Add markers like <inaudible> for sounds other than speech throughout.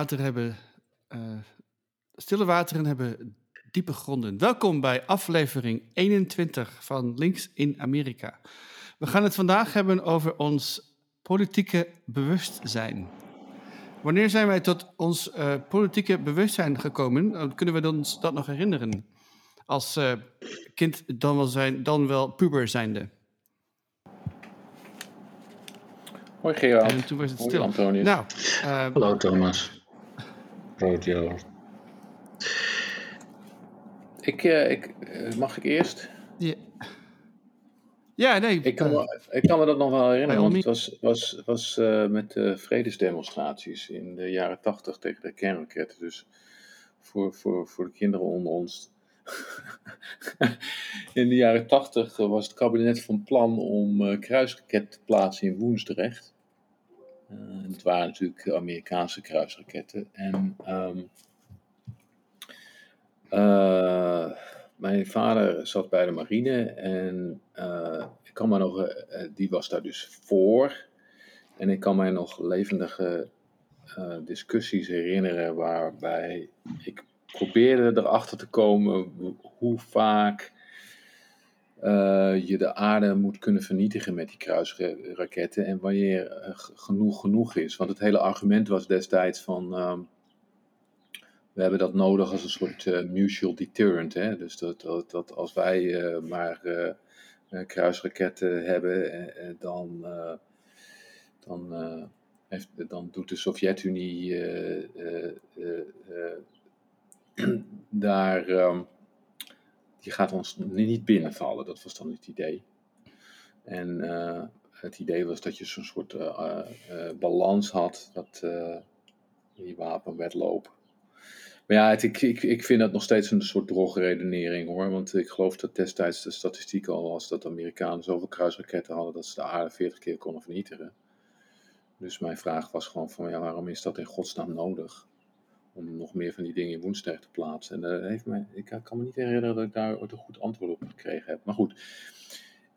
wateren hebben, uh, stille wateren hebben diepe gronden. Welkom bij aflevering 21 van Links in Amerika. We gaan het vandaag hebben over ons politieke bewustzijn. Wanneer zijn wij tot ons uh, politieke bewustzijn gekomen? Kunnen we ons dat nog herinneren? Als uh, kind dan wel, zijn, dan wel puber zijnde. Hoi Gerard. En toen was het Hoi stil. Antonius. Nou, uh, Hallo Thomas. Roodjo. Ik, uh, ik, uh, mag ik eerst? Ja, ja nee. Ik kan, me, ik kan me dat nog wel herinneren, want het was, was, was uh, met de vredesdemonstraties in de jaren tachtig tegen de kernraketten. Dus voor, voor, voor de kinderen onder ons. <laughs> in de jaren tachtig was het kabinet van plan om uh, kruisraketten te plaatsen in Woensdrecht. Uh, het waren natuurlijk Amerikaanse kruisraketten. En um, uh, mijn vader zat bij de marine en uh, ik kan me nog, die was daar dus voor. En ik kan mij nog levendige discussies herinneren waarbij ik probeerde erachter te komen hoe vaak je de aarde moet kunnen vernietigen met die kruisraketten en wanneer genoeg genoeg is. Want het hele argument was destijds van um, we hebben dat nodig als een soort uh, mutual deterrent. Hè? Dus dat, dat, dat als wij uh, maar uh, kruisraketten hebben, dan, dan, dan doet de Sovjet-Unie <clears throat> daar. Um, die gaat ons niet binnenvallen. Dat was dan het idee. En het idee was dat je zo'n soort balans had, dat die wapenwetloop. Maar ja, ik, ik, ik vind dat nog steeds een soort drogredenering hoor. Want ik geloof dat destijds de statistiek al was dat de Amerikanen zoveel kruisraketten hadden dat ze de aarde 40 keer konden vernietigen. Dus mijn vraag was gewoon van ja, waarom is dat in godsnaam nodig? Om nog meer van die dingen in Woensdrecht te plaatsen. En heeft mij, ik kan me niet herinneren dat ik daar ooit een goed antwoord op gekregen heb. Maar goed.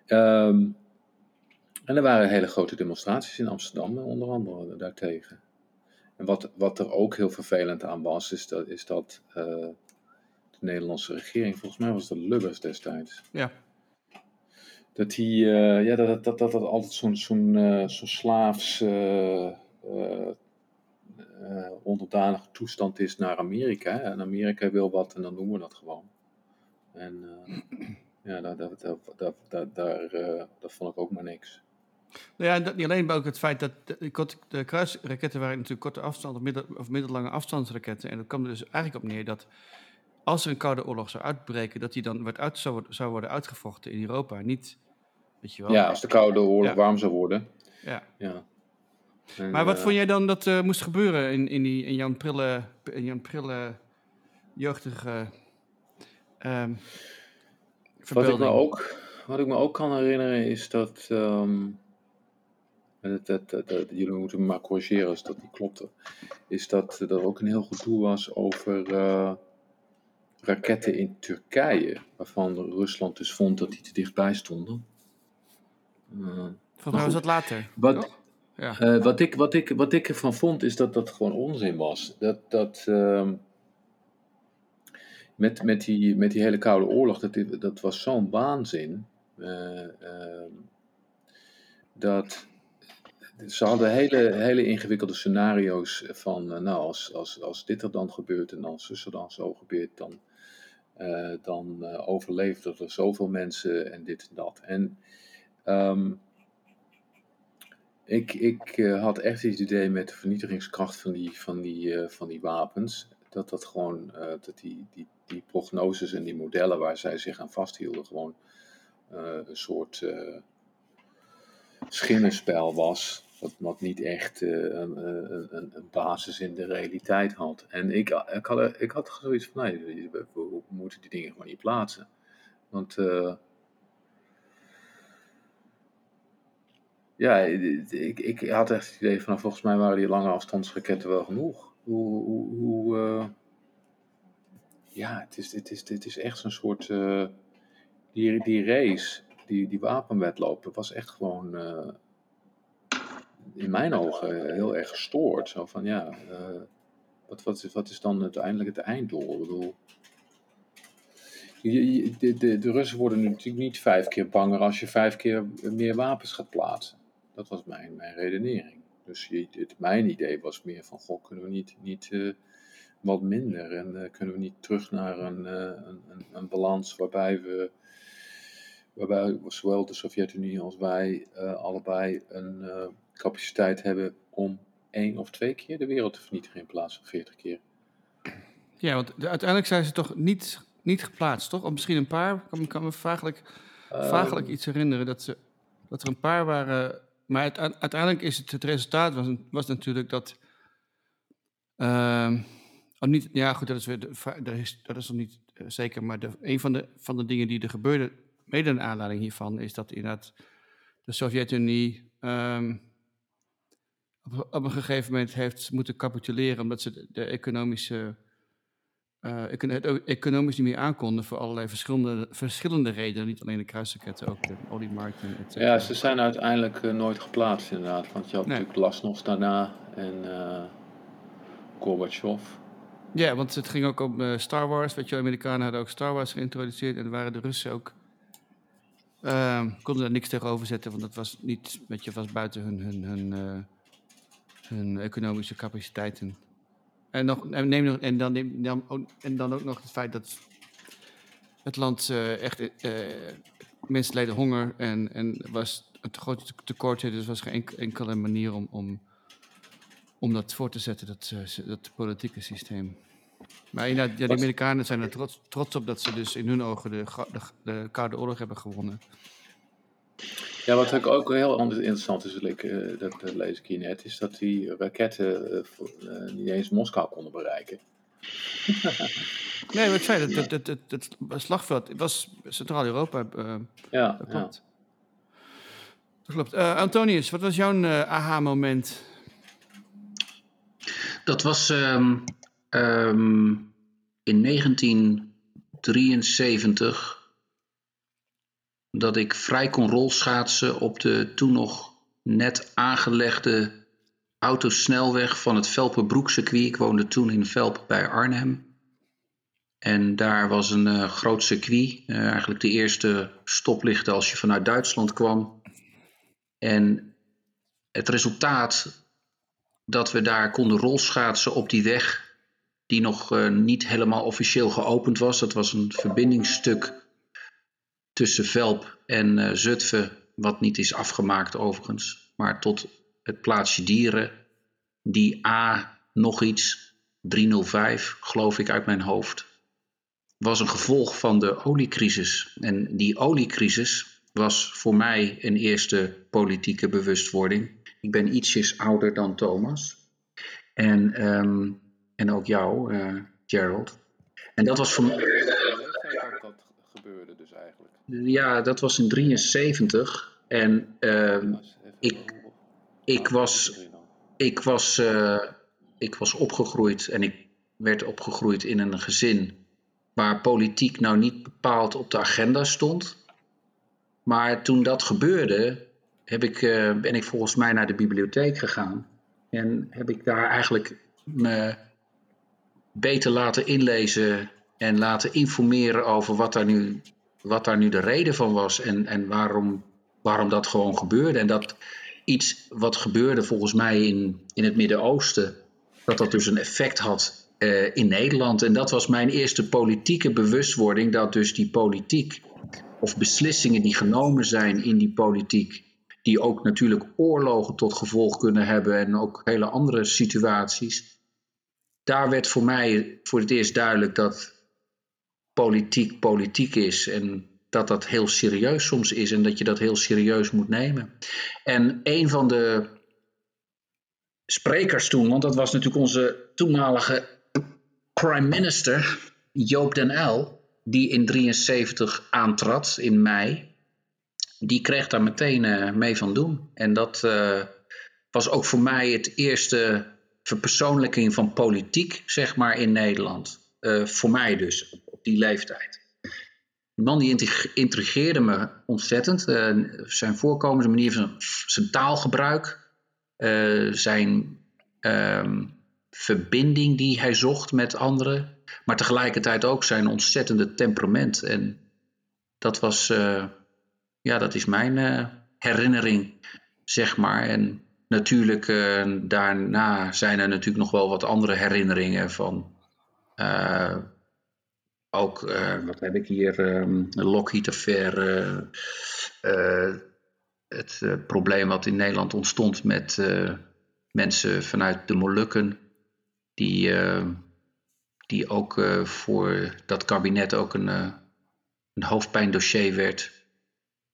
Um, en er waren hele grote demonstraties in Amsterdam, onder andere daartegen. En wat, wat er ook heel vervelend aan was, is dat, is dat uh, de Nederlandse regering, volgens mij was dat Lubbers destijds. Ja. Dat die, uh, ja, dat, dat, dat, dat altijd zo'n zo'n uh, zo slaafs onderdanige toestand is naar Amerika. En Amerika wil wat en dan doen we dat gewoon. En ja, daar, daar, daar, daar, daar, daar vond ik ook maar niks. Nou ja, dat niet alleen, maar ook het feit dat de, de kruisraketten waren natuurlijk korte afstand of, middel, of middellange afstandsraketten. En dat kwam er dus eigenlijk op neer dat als er een koude oorlog zou uitbreken, dat die dan werd uit, zou, zou worden uitgevochten in Europa. Niet, weet je wel. Ja, als de koude oorlog Ja. warm zou worden. Ja. Ja. En, Maar wat eh, vond jij dan dat uh, moest gebeuren in, in, die, in jouw prille, in jouw prille jeugdige um, Wat ik, me ook, wat ik me ook kan herinneren is dat. Um, dat, dat, dat, jullie moeten me maar corrigeren als dat niet klopte. Is dat er ook een heel goed doel was over uh, raketten in Turkije. Waarvan Rusland dus vond dat die te dichtbij stonden. Uh, Volgens mij was dat later. Wat? Ja. uh, wat, ik, wat, ik, wat ik ervan vond is dat dat gewoon onzin was. Dat. dat um, met, met, die, met die hele Koude Oorlog, dat, dat was zo'n waanzin. Uh, dat ze hadden hele, hele ingewikkelde scenario's van, uh, nou, als, als, als dit er dan gebeurt en als zus er dan zo gebeurt, dan, dan overleefden er zoveel mensen en dit en dat. En um, ik, ik had echt het idee met de vernietigingskracht van die, van die, van die wapens, dat dat gewoon, dat die, die, die prognoses en die modellen waar zij zich aan vasthielden, gewoon een soort schimmenspel was. Wat, niet echt een, een, een, basis in de realiteit had. En ik, ik, had, ik had zoiets van: nee, we, we moeten die dingen gewoon niet plaatsen. Want. Ja, ik, ik had echt het idee van: volgens mij waren die lange afstandsraketten wel genoeg. Hoe. hoe, hoe uh, ja, het is, het, is, het is echt zo'n soort. die, die race die, die wapenwetloop, was echt gewoon uh, in mijn ogen heel erg gestoord. Zo van ja, wat, wat, is, wat is dan uiteindelijk het einddoel? Ik bedoel, de, de, de Russen worden natuurlijk niet vijf keer banger als je vijf keer meer wapens gaat plaatsen. Dat was mijn, mijn redenering. Dus het, mijn idee was meer van, goh, kunnen we niet, niet eh, wat minder? En eh, kunnen we niet terug naar een, eh, een, een, een balans waarbij we, waarbij zowel de Sovjet-Unie als wij allebei een capaciteit hebben om één of twee keer de wereld te vernietigen in plaats van veertig keer. Ja, want de- uiteindelijk zijn ze toch niet, niet geplaatst, toch? Of misschien een paar. Ik kan, me- kan me vaaglijk, vaaglijk Ehm, iets herinneren dat, ze, dat er een paar waren. Maar uite- uiteindelijk is het, het resultaat was, was natuurlijk dat. oh, niet, ja, goed, dat is, weer dat is, dat is nog niet eh, zeker. Maar de, een van de, van de dingen die er gebeurde, mede naar aanleiding hiervan, is dat inderdaad de Sovjet-Unie. ehm, op, een gegeven moment heeft moeten capituleren omdat ze de economische o- economisch niet meer aankonden voor allerlei verschillende, verschillende redenen. Niet alleen de kruisraketten, ook de oliemarkten. et cetera. Ja, ze zijn uiteindelijk eh, nooit geplaatst inderdaad. Want je had Nee. natuurlijk Lasnost daarna en Gorbachev. Ja, want het ging ook om Star Wars. Weet je, wel, Amerikanen hadden ook Star Wars geïntroduceerd. En waren de Russen ook. ehm, konden daar niks tegenover zetten, want dat was niet, weet je, was buiten hun, hun, hun, hun economische capaciteiten. En, nog, en, neem nog, en, dan, neem, dan, ook, en dan ook nog het feit dat het land eh, echt. eh mensen leden honger en, en was het grote tekort. Dus er was geen enk- enkele manier om, om, om dat voor te zetten, dat, dat politieke systeem. Maar inderdaad, ja, de Amerikanen zijn er trots, trots op dat ze dus in hun ogen de, de, de Koude Oorlog hebben gewonnen. Ja, wat ook, ook heel anders interessant is, ik, eh, dat eh, lees ik hier net, is dat die raketten eh, eh, niet eens Moskou konden bereiken. <laughs> Nee, wat ik zei, dat, dat, dat, dat, dat slagveld het was Centraal-Europa. eh, Ja, dat ja. klopt. Dat klopt. Eh, Antonius, wat was jouw eh, aha-moment? Dat was ehm, ehm, in 1973 dat ik vrij kon rolschaatsen op de toen nog net aangelegde autosnelweg van het Velperbroekcircuit. Ik woonde toen in Velp bij Arnhem. En daar was een eh, groot circuit, eh, eigenlijk de eerste stoplichten als je vanuit Duitsland kwam. En het resultaat dat we daar konden rolschaatsen op die weg, die nog eh, niet helemaal officieel geopend was. Dat was een verbindingsstuk tussen Velp en eh, Zutphen, wat niet is afgemaakt overigens, maar tot het plaatsje Dieren, die A nog iets, 305 geloof ik uit mijn hoofd, was een gevolg van de oliecrisis. En die oliecrisis was voor mij een eerste politieke bewustwording. Ik ben ietsjes ouder dan Thomas. En, ehm, en ook jou, eh, Gerald. En dat was voor mij. leeftijd dat dat gebeurde dus eigenlijk. Ja, dat was in 73. En ehm, ik- ik was ik was, eh, ik was opgegroeid en ik werd opgegroeid in een gezin waar politiek nou niet bepaald op de agenda stond. Maar toen dat gebeurde, heb ik, eh, ben ik volgens mij naar de bibliotheek gegaan. En heb ik daar eigenlijk me beter laten inlezen en laten informeren over wat daar nu, wat daar nu de reden van was en, en waarom, waarom dat gewoon gebeurde. En dat iets wat gebeurde volgens mij in, in het Midden-Oosten, dat dat dus een effect had eh, in Nederland. En dat was mijn eerste politieke bewustwording, dat dus die politiek of beslissingen die genomen zijn in die politiek, die ook natuurlijk oorlogen tot gevolg kunnen hebben en ook hele andere situaties. Daar werd voor mij voor het eerst duidelijk dat politiek politiek is en dat dat heel serieus soms is en dat je dat heel serieus moet nemen. En een van de sprekers toen, want dat was natuurlijk onze toenmalige prime minister, Joop den Uyl, die in 73 aantrad in mei, die kreeg daar meteen eh, mee van doen. En dat eh, was ook voor mij het eerste verpersoonlijking van politiek, zeg maar, in Nederland. Eh, voor mij dus, die leeftijd. Die man die intrig- intrigeerde me ontzettend. Eh, zijn voorkomen, zijn manier van zijn taalgebruik, eh, zijn, ehm, verbinding die hij zocht met anderen. Maar tegelijkertijd ook zijn ontzettende temperament. En dat was, uh, ja, dat is mijn herinnering, zeg maar. En natuurlijk, daarna zijn er natuurlijk nog wel wat andere herinneringen van. Ook, wat heb ik hier? Um, Lockheed Affair. het probleem wat in Nederland ontstond met mensen vanuit de Molukken. Die, die ook voor dat kabinet ook een een hoofdpijndossier werd.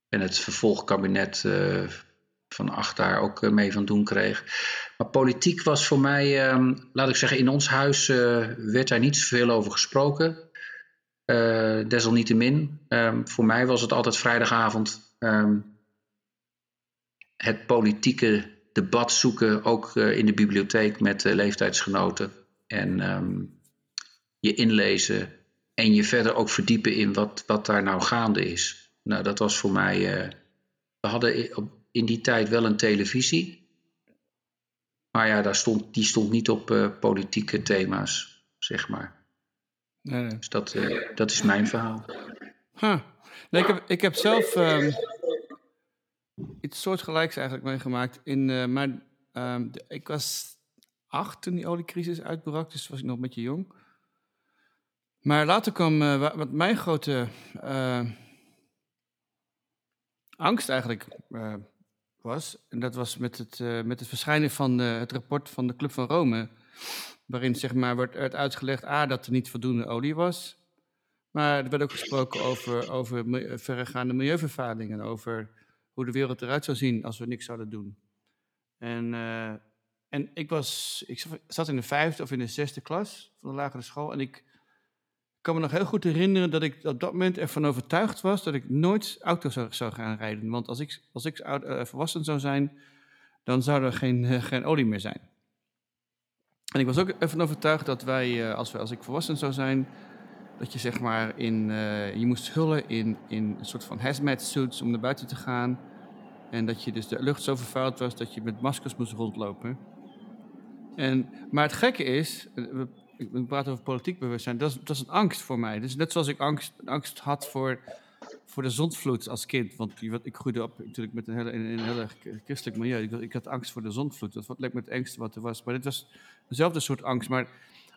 En het vervolgkabinet uh, van acht daar ook uh, mee van doen kreeg. Maar politiek was voor mij, uh, laat ik zeggen, in ons huis eh, werd daar niet zoveel over gesproken. Desalniettemin, um, voor mij was het altijd vrijdagavond um, het politieke debat zoeken, ook in de bibliotheek met leeftijdsgenoten. En um, je inlezen en je verder ook verdiepen in wat, wat daar nou gaande is. Nou, dat was voor mij. We hadden in die tijd wel een televisie. Maar ja, daar stond, die stond niet op politieke thema's, zeg maar. Nee, nee. Dus dat, uh, dat is mijn verhaal. Huh. Nee, ik, heb, ik heb zelf um, iets soortgelijks eigenlijk meegemaakt. In, mijn, um, de, ik was acht toen die oliecrisis uitbrak, dus was ik nog een beetje jong. Maar later kwam uh, wat mijn grote uh, angst eigenlijk uh, was. En dat was met het, met het verschijnen van het rapport van de Club van Rome. Waarin zeg maar, werd, werd uitgelegd A, dat er niet voldoende olie was. Maar er werd ook gesproken over, over verregaande milieuvervuiling. En over hoe de wereld eruit zou zien als we niks zouden doen. En, en ik, was, ik zat in de vijfde of in de zesde klas van de lagere school. En ik kan me nog heel goed herinneren dat ik op dat moment ervan overtuigd was dat ik nooit auto zou, zou gaan rijden. Want als ik, als ik uh, volwassen zou zijn, dan zou er geen, uh, geen olie meer zijn. En ik was ook ervan overtuigd dat wij, uh, als, we, als ik volwassen zou zijn, dat je zeg maar in, je moest hullen in, in een soort van hazmat suits om naar buiten te gaan. En dat je dus de lucht zo vervuild was dat je met maskers moest rondlopen. En, maar het gekke is, we ik praat over politiek bewustzijn, dat is, dat is een angst voor mij. Dus net zoals ik angst, angst had voor, voor de zondvloed als kind. Want ik groeide op natuurlijk met een hele, in een heel christelijk milieu. Ik, ik, had angst voor de zondvloed. Dat leek me het engste wat er was. Maar dit was dezelfde soort angst. Maar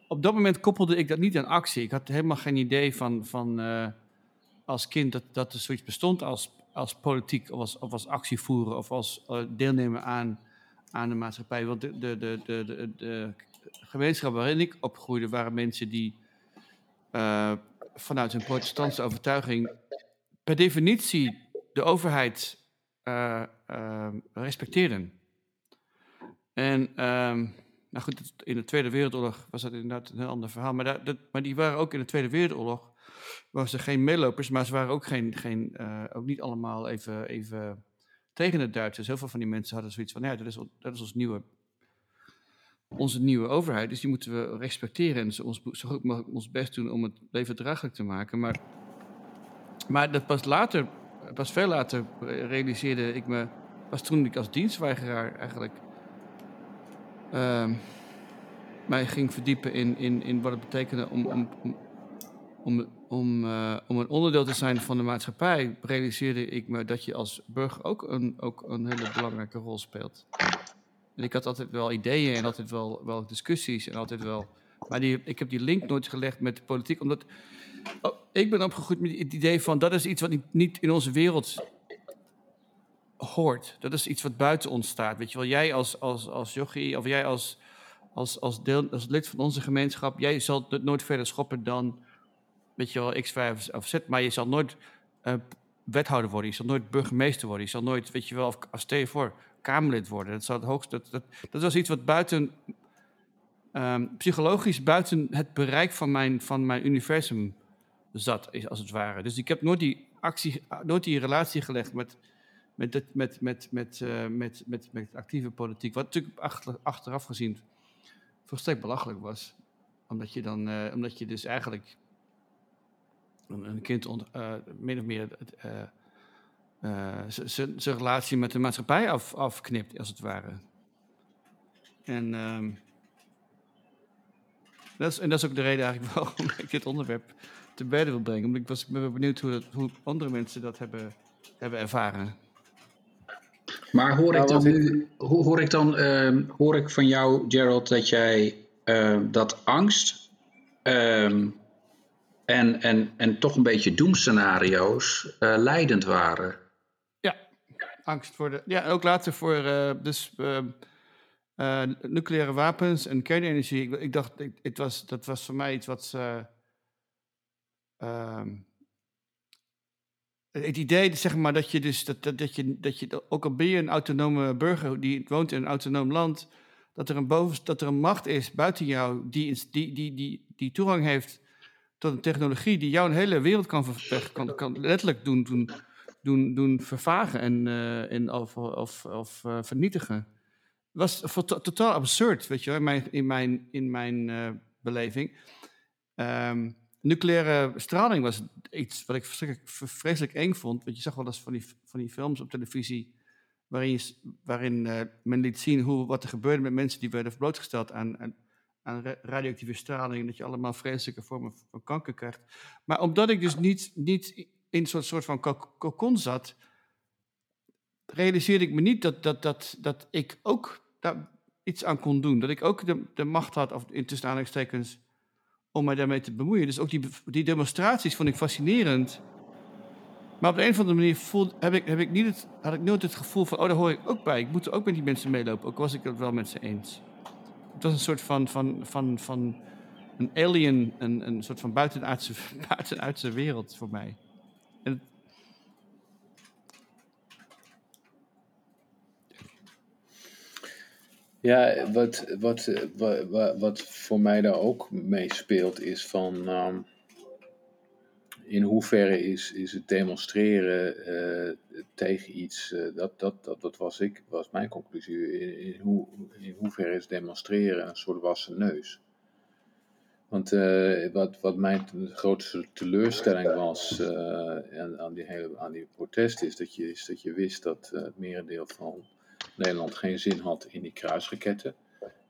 op dat moment koppelde ik dat niet aan actie. Ik had helemaal geen idee van, van uh, als kind dat, dat er zoiets bestond als, als politiek of als, of als actie voeren of als uh, deelnemen aan, aan de maatschappij. Want de, de, de, de, de gemeenschap waarin ik opgroeide waren mensen die uh, vanuit hun protestantse overtuiging per definitie de overheid uh, uh, respecteerden. En um, nou goed, in de Tweede Wereldoorlog was dat inderdaad een ander verhaal. Maar, dat, maar die waren ook in de Tweede Wereldoorlog. Was er geen meelopers, maar ze waren ook, geen, geen, ook niet allemaal even, even tegen de Duitsers. Heel veel van die mensen hadden zoiets van: ja, dat is, dat is ons nieuwe onze nieuwe overheid. Dus die moeten we respecteren en ons, zo goed mogelijk ons best doen om het leven draaglijk te maken. Maar, maar dat pas later, pas veel later realiseerde ik me, pas toen ik als dienstweigeraar eigenlijk uh, mij ging verdiepen in, in, in wat het betekende om, om, om, om, uh, om een onderdeel te zijn van de maatschappij, realiseerde ik me dat je als burger ook een, ook een hele belangrijke rol speelt. En ik had altijd wel ideeën en altijd wel, wel discussies en altijd wel. Maar die, ik heb die link nooit gelegd met de politiek, omdat oh, ik ben opgegroeid met het idee van dat is iets wat niet, in onze wereld hoort. Dat is iets wat buiten ons staat. Weet je wel, jij als, als, als jochie of jij als, als, als, deel, als lid van onze gemeenschap, jij zal het nooit verder schoppen dan, weet je wel, X, 5 of Z, maar je zal nooit uh, wethouder worden, je zal nooit burgemeester worden, je zal nooit, weet je wel, stel je voor, Kamerlid worden. Dat, zou het hoogste, dat, dat, dat was iets wat buiten, um, psychologisch buiten het bereik van mijn, van mijn universum zat, als het ware. Dus ik heb nooit die actie, nooit die relatie gelegd met, met, met, met, met, met, uh, met, met, met actieve politiek. Wat natuurlijk achter, achteraf gezien volstrekt belachelijk was. Omdat je dan, uh, omdat je dus eigenlijk een, een kind uh, min of meer zijn relatie met de maatschappij af, afknipt, als het ware. En, um, Dat is, en dat is ook de reden eigenlijk <laughs> waarom ik dit onderwerp te bedden wil brengen. Omdat ik was ben benieuwd hoe, dat, hoe andere mensen dat hebben, hebben ervaren. Maar hoor ik dan nu, hoor ik dan, uh, hoor ik van jou, Gerald, dat jij uh, dat angst uh, en, en, en toch een beetje doemscenario's uh, leidend waren? Ja, angst voor de. Ja, ook later voor uh, dus, uh, nucleaire wapens en kernenergie. Ik, ik dacht, ik, het was, dat was voor mij iets wat. Ehm, het idee, zeg maar, dat je dus dat, dat, dat, je, dat je, ook al ben je een autonome burger die woont in een autonoom land, dat er een, boven, dat er een macht is buiten jou die, die, die, die, die toegang heeft tot een technologie die jou een hele wereld kan, kan, kan letterlijk doen, doen, doen, doen vervagen en, uh, en of, of, of uh, vernietigen. was totaal absurd, weet je wel, in mijn, in mijn, in mijn uh, beleving. Um, nucleaire straling was iets wat ik vreselijk, eng vond. Want je zag wel eens van die, van die films op televisie. waarin, waarin uh, men liet zien hoe, wat er gebeurde met mensen die werden blootgesteld aan, aan, radioactieve straling. Dat je allemaal vreselijke vormen van kanker krijgt. Maar omdat ik dus niet, niet in een soort, van cocon zat. realiseerde ik me niet dat, dat, dat, dat ik ook daar iets aan kon doen. Dat ik ook de, de macht had, of in tussen aanhalingstekens om mij daarmee te bemoeien. Dus ook die, die demonstraties vond ik fascinerend. Maar op de een of andere manier voel, heb ik, heb ik niet het, had ik nooit het gevoel van... oh, daar hoor ik ook bij. Ik moet ook met die mensen meelopen. Ook was ik het wel met ze eens. Het was een soort van, van, van, van een alien, een, een soort van buitenaardse, <laughs> buitenaardse wereld voor mij. En Ja, wat, wat, wat, wat voor mij daar ook meespeelt is van um, in hoeverre is, is het demonstreren uh, tegen iets, uh, dat, dat, dat, dat was, ik, was mijn conclusie, in, in, hoe, in hoeverre is demonstreren een soort wassen neus. Want uh, wat, wat mijn grootste teleurstelling was aan, aan, die hele, aan die protest is dat je, is dat je wist dat het merendeel van Nederland geen zin had in die kruisraketten.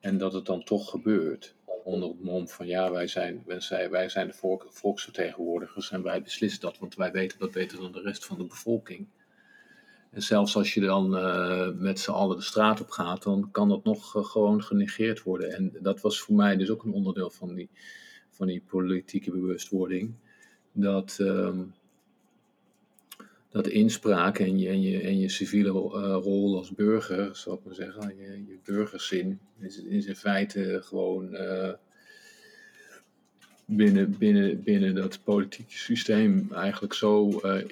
En dat het dan toch gebeurt. Onder het mom van ja, wij zijn, wij zijn de volk, volksvertegenwoordigers en wij beslissen dat, want wij weten dat beter dan de rest van de bevolking. En zelfs als je dan uh, met z'n allen de straat op gaat, dan kan dat nog uh, gewoon genegeerd worden. En dat was voor mij dus ook een onderdeel van die, van die politieke bewustwording. Dat, uh, dat inspraak en je, en je, en je civiele uh, rol als burger, zal ik maar zeggen, je, je burgerzin, is, is in feite gewoon uh, binnen, binnen, binnen dat politieke systeem eigenlijk zo uh,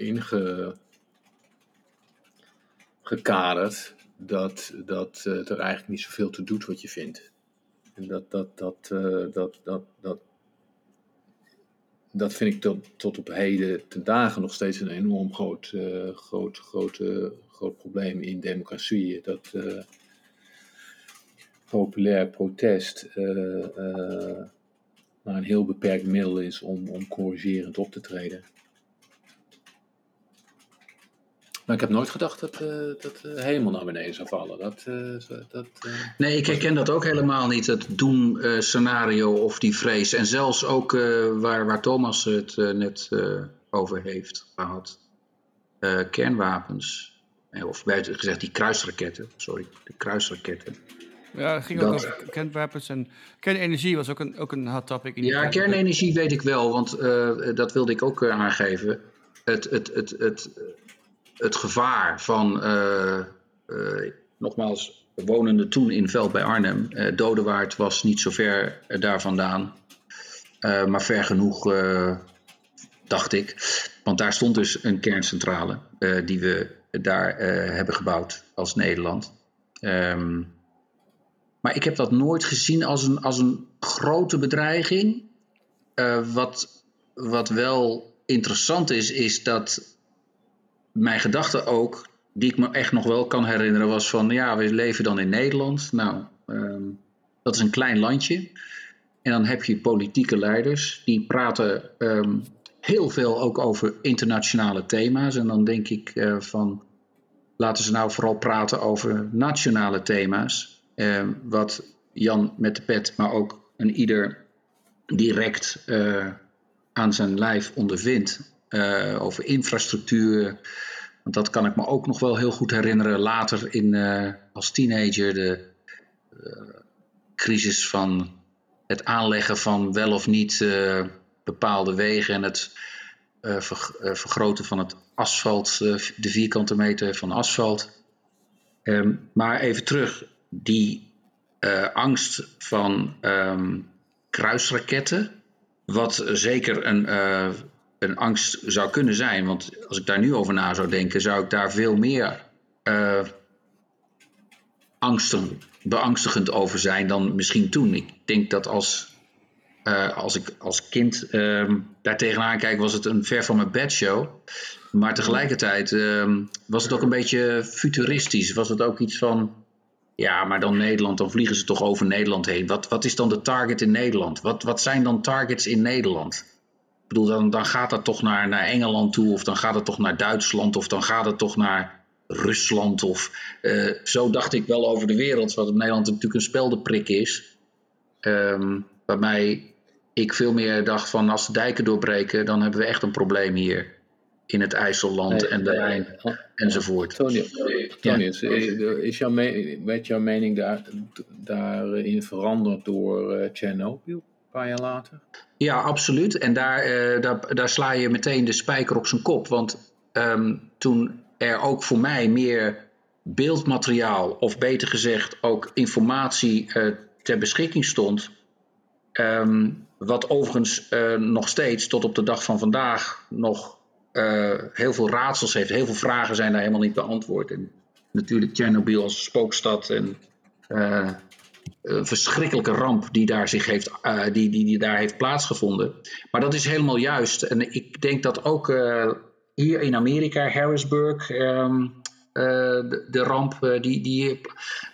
ingekaderd dat, dat er eigenlijk niet zoveel te doet wat je vindt. En dat, dat, dat, dat, dat, dat, dat vind ik tot, tot op heden ten dagen nog steeds een enorm groot, uh, groot, groot, groot probleem in democratieën. Dat uh, populair protest maar een heel beperkt middel is om, om corrigerend op te treden. Maar ik heb nooit gedacht dat, uh, dat de hemel naar beneden zou vallen. Dat, uh, dat, uh, nee, ik herken dat ook helemaal niet, het doen-scenario of die vrees. En zelfs ook waar, waar Thomas het net over heeft gehad. kernwapens. Of beter gezegd, die kruisraketten. Sorry, de kruisraketten. Ja, het ging ook over kernwapens en kernenergie was ook een, ook een hot topic. In ja, kernenergie weet ik wel, want dat wilde ik ook aangeven. Het, het, het, het, het gevaar van, uh, uh, nogmaals, wonende toen in Veld bij Arnhem. Uh, Dodewaard was niet zo ver daar vandaan, maar ver genoeg, dacht ik. Want daar stond dus een kerncentrale die we daar hebben gebouwd als Nederland. Um, maar ik heb dat nooit gezien als een, als een grote bedreiging. wat, wat wel interessant is, is dat mijn gedachte ook, die ik me echt nog wel kan herinneren, was van ja, we leven dan in Nederland. Nou, um, dat is een klein landje. En dan heb je politieke leiders die praten um, heel veel ook over internationale thema's. En dan denk ik uh, van laten ze nou vooral praten over nationale thema's. Uh, wat Jan met de pet, maar ook een ieder direct aan zijn lijf ondervindt. Over infrastructuur. Want dat kan ik me ook nog wel heel goed herinneren later in, als teenager. De crisis van het aanleggen van wel of niet bepaalde wegen en het vergroten van het asfalt, de vierkante meter van asfalt. Ehm, maar even terug, die angst van um, kruisraketten, wat zeker een, een angst zou kunnen zijn, want als ik daar nu over na zou denken, zou ik daar veel meer uh, angsten, beangstigend over zijn dan misschien toen. Ik denk dat als uh, als ik als kind uh, daar tegenaan kijk, was het een ver van mijn bedshow. Maar tegelijkertijd uh, was het ook een beetje futuristisch. Was het ook iets van, ja, maar dan Nederland, dan vliegen ze toch over Nederland heen. Wat, wat is dan de target in Nederland? Wat, wat zijn dan targets in Nederland? Bedoel, dan, dan gaat dat toch naar, naar Engeland toe, of dan gaat het toch naar Duitsland, of dan gaat het toch naar Rusland. Of, uh, zo dacht ik wel over de wereld, wat in Nederland natuurlijk een speldenprik is. Um, waarbij ik veel meer dacht van als de dijken doorbreken, dan hebben we echt een probleem hier in het IJsselland en de Rijn enzovoort. Tony, Tony is jouw werd jouw mening daar, daarin veranderd door uh, Chernobyl een paar jaar later? Ja, absoluut. En daar, uh, daar, daar sla je meteen de spijker op zijn kop. Want um, toen er ook voor mij meer beeldmateriaal, of beter gezegd ook informatie uh, ter beschikking stond, um, wat overigens uh, nog steeds tot op de dag van vandaag nog heel veel raadsels heeft. Heel veel vragen zijn daar helemaal niet beantwoord. En natuurlijk Chernobyl als spookstad en verschrikkelijke ramp die daar, zich heeft, die, die, die daar heeft plaatsgevonden. Maar dat is helemaal juist. En ik denk dat ook hier in Amerika, Harrisburg, um, de, de, ramp, die, die,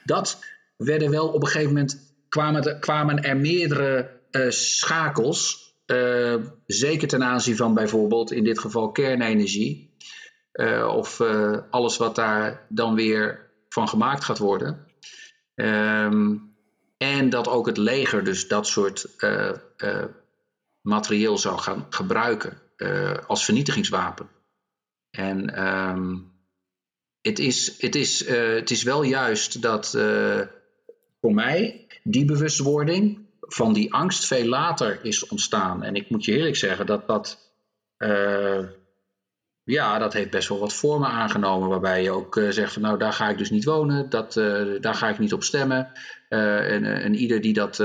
dat werden wel op een gegeven moment kwamen, kwamen er meerdere schakels, zeker ten aanzien van bijvoorbeeld in dit geval kernenergie, of alles wat daar dan weer van gemaakt gaat worden. Um, en dat ook het leger dus dat soort materieel zou gaan gebruiken als vernietigingswapen. En um, het, is, het, is, het is wel juist dat voor mij die bewustwording van die angst veel later is ontstaan. En ik moet je eerlijk zeggen dat dat. Uh, ja, dat heeft best wel wat vormen aangenomen. Waarbij je ook uh, zegt: van, Nou, daar ga ik dus niet wonen. Dat, uh, daar ga ik niet op stemmen. En, en, ieder die dat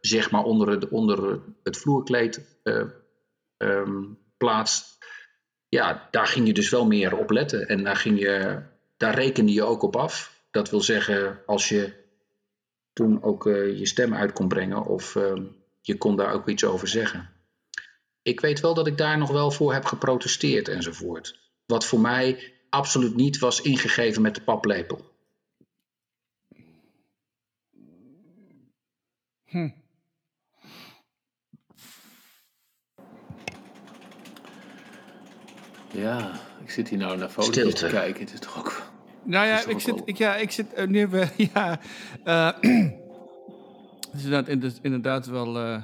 zeg maar onder het, onder het vloerkleed um, plaatst. Ja, daar ging je dus wel meer op letten. En daar, ging je, daar rekende je ook op af. Dat wil zeggen, als je toen ook je stem uit kon brengen of uh, je kon daar ook iets over zeggen. Ik weet wel dat ik daar nog wel voor heb geprotesteerd enzovoort. Wat voor mij absoluut niet was ingegeven met de paplepel. Hm. Ja, ik zit hier nou naar foto's te kijken. Het is toch ook nou ja, ik zit, ik, ja, ik zit uh, nu we, <laughs> ja. Uh, <clears throat> het is inderdaad, inderdaad wel uh,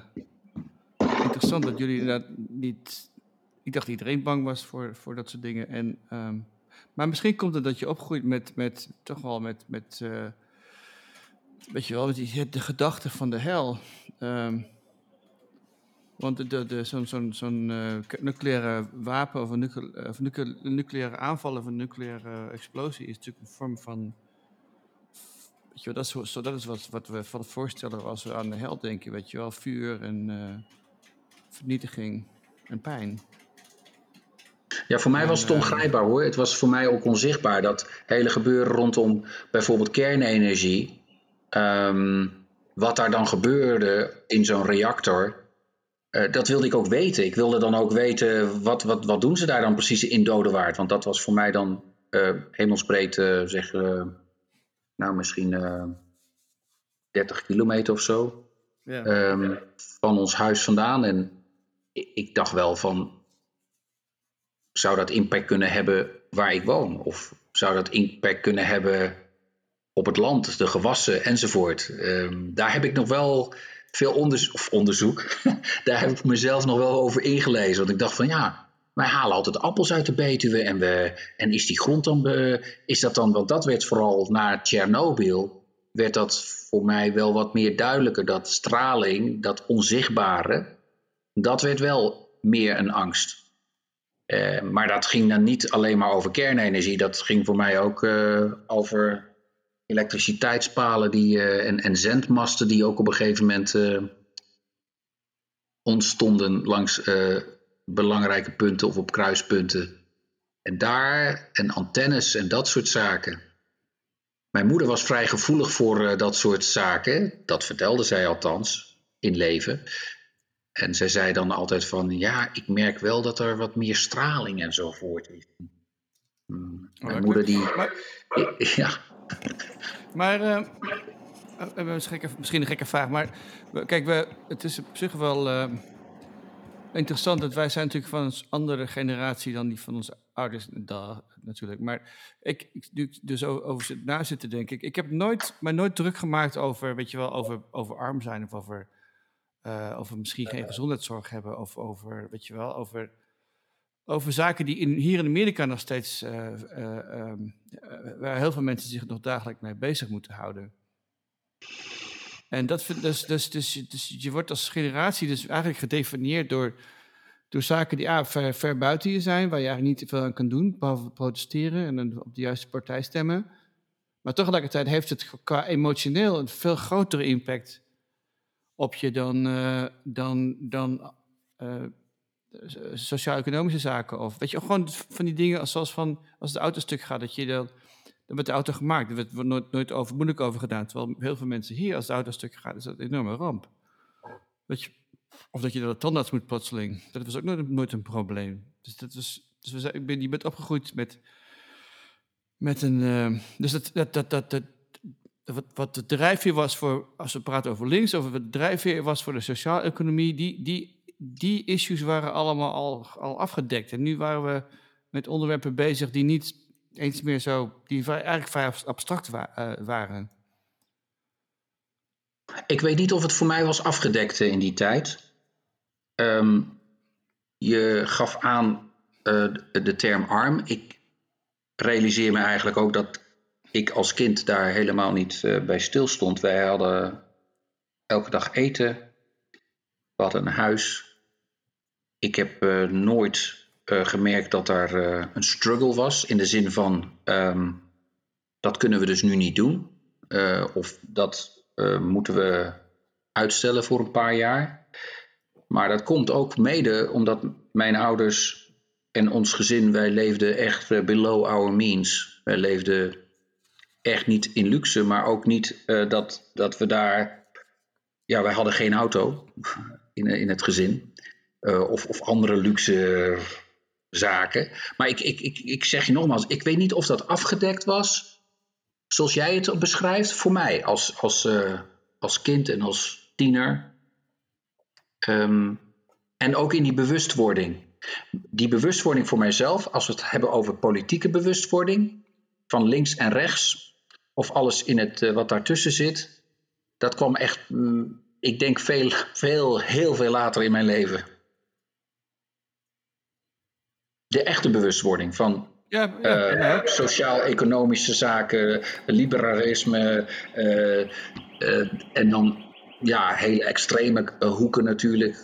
interessant dat jullie inderdaad niet. Ik dacht dat iedereen bang was voor, voor dat soort dingen. En, um, maar misschien komt het dat je opgroeit met, met toch wel met, met weet je wel, die, de gedachte van de hel. Um, want de, de, de, zo'n zo'n zo'n uh, nucleaire wapen of een, nucle of nucleaire aanval of een nucleaire explosie is natuurlijk een vorm van. Weet je wel, dat is, zo, dat is wat, wat we van voorstellen als we aan de hel denken. Weet je wel, vuur en uh, vernietiging en pijn. Ja, voor mij was het ongrijpbaar hoor. Het was voor mij ook onzichtbaar dat hele gebeuren rondom bijvoorbeeld kernenergie. Um, wat daar dan gebeurde in zo'n reactor uh, dat wilde ik ook weten. Ik wilde dan ook weten, wat, wat, wat doen ze daar dan precies in Dodewaard? Want dat was voor mij dan uh, hemelsbreed, uh, zeg, nou misschien 30 kilometer of zo. Ja. Um, van ons huis vandaan. En ik, ik dacht wel van, zou dat impact kunnen hebben waar ik woon? Of zou dat impact kunnen hebben op het land, de gewassen enzovoort? Um, daar heb ik nog wel veel onderzoek, <laughs> daar heb ik mezelf nog wel over ingelezen. Want ik dacht van ja, wij halen altijd appels uit de Betuwe en, we, en is die grond dan, is dat dan, want dat werd vooral na Tsjernobyl, werd dat voor mij wel wat meer duidelijker, dat straling, dat onzichtbare, dat werd wel meer een angst. Uh, maar dat ging dan niet alleen maar over kernenergie, dat ging voor mij ook uh, over elektriciteitspalen die, uh, en, en zendmasten die ook op een gegeven moment ontstonden langs belangrijke punten of op kruispunten. En daar, en antennes en dat soort zaken. Mijn moeder was vrij gevoelig voor dat soort zaken, dat vertelde zij althans in leven. En zij zei dan altijd van, ja, ik merk wel dat er wat meer straling enzovoort is. Hmm, oh, mijn moeder die... <laughs> Ja. Maar, uh, misschien een gekke vraag, maar kijk, we, het is op zich wel uh, interessant dat wij zijn natuurlijk van een andere generatie dan die van onze ouders, natuurlijk. Maar ik, ik dus over na zitten denken, ik, ik heb nooit, mij nooit druk gemaakt over, weet je wel, over, over arm zijn of over uh, over misschien geen gezondheidszorg hebben, of over, weet je wel, over, over zaken die in, hier in Amerika nog steeds, uh, uh, um, waar heel veel mensen zich nog dagelijks mee bezig moeten houden. En dat dus, dus, dus, dus je wordt als generatie dus eigenlijk gedefinieerd door, door zaken die ah, ver, ver buiten je zijn, waar je eigenlijk niet veel aan kan doen, behalve protesteren en op de juiste partij stemmen. Maar tegelijkertijd heeft het qua emotioneel een veel grotere impact op je dan, dan, dan sociaal-economische zaken. Of weet je, gewoon van die dingen zoals van als de auto stuk gaat, dat je dan. Dan wordt de auto gemaakt. Er wordt nooit, nooit over, moeilijk over gedaan. Terwijl heel veel mensen hier, als de auto stuk gaat, is dat een enorme ramp. Weet je, of dat je naar de tandarts moet plotseling. Dat was ook nooit, nooit een probleem. Dus, dat was, dus we zijn, ik ben, je bent opgegroeid met, met een. Uh, dus dat, dat, dat, dat, dat, wat, wat de drijfveer was voor, als we praten over links, of wat de drijfveer was voor de sociale economie, die, die, die issues waren allemaal al, al afgedekt. En nu waren we met onderwerpen bezig die niet eens meer zo, die eigenlijk vrij abstract eh, waren. Ik weet niet of het voor mij was afgedekt in die tijd. Ehm, je gaf aan uh, de term arm. Ik realiseer me eigenlijk ook dat ik als kind daar helemaal niet bij stilstond. Wij hadden elke dag eten. We hadden een huis. Ik heb uh, nooit uh, gemerkt dat daar een struggle was. In de zin van, um, dat kunnen we dus nu niet doen. of dat moeten we uitstellen voor een paar jaar. Maar dat komt ook mede omdat mijn ouders en ons gezin, wij leefden echt below our means. Wij leefden echt niet in luxe, maar ook niet dat, dat we daar. Ja, wij hadden geen auto in, in het gezin. Uh, of, of andere luxe zaken. Maar ik, ik, ik, ik zeg je nogmaals, ik weet niet of dat afgedekt was. Zoals jij het beschrijft, voor mij als, als, uh, als kind en als tiener. Um, en ook in die bewustwording. Die bewustwording voor mijzelf, als we het hebben over politieke bewustwording, van links en rechts, of alles in het uh, wat daartussen zit, dat kwam echt, mm, ik denk, veel, <laughs> veel, heel veel later in mijn leven. De echte bewustwording van ja, ja, uh, sociaal-economische zaken, liberalisme uh, en dan ja, hele extreme hoeken natuurlijk.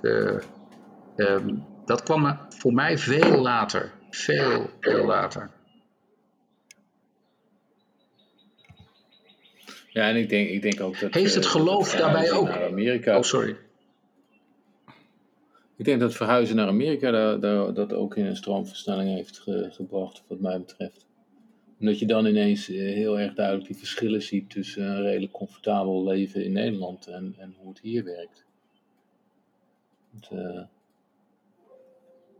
Um, dat kwam voor mij veel later. Veel, veel later. Ja, en ik denk, ik denk ook dat... Heeft het eh, geloof daarbij ook... Amerika, oh, sorry. Ik denk dat verhuizen naar Amerika dat ook in een stroomversnelling heeft gebracht, wat mij betreft. Omdat je dan ineens eh, heel erg duidelijk die verschillen ziet tussen een redelijk comfortabel leven in Nederland en, en hoe het hier werkt. Het, uh,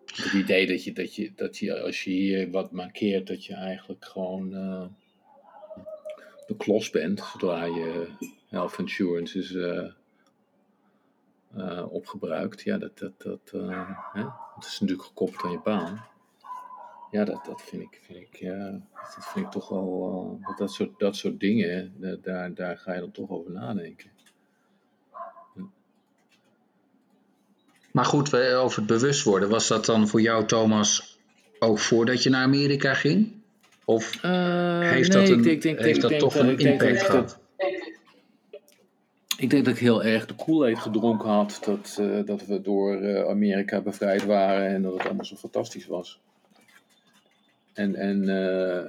het idee dat je, dat, je, dat je als je hier wat markeert, dat je eigenlijk gewoon de klos bent zodra je health insurance is uh, uh, opgebruikt. Ja, dat, dat, dat, uh, hè? dat is natuurlijk gekoppeld aan je baan. Ja, dat, dat, vind, ik, vind, ik, ja, dat vind ik toch wel. dat, dat, soort, dat soort dingen, daar, daar ga je dan toch over nadenken. Maar goed, over het bewust worden, was dat dan voor jou, Thomas, ook voordat je naar Amerika ging? Of heeft nee, dat, een, ik denk, denk, heeft denk, dat denk toch een impact gehad? Ik denk dat ik heel erg de koelheid gedronken had dat, eh, dat we door eh, Amerika bevrijd waren en dat het allemaal zo fantastisch was. En, en eh,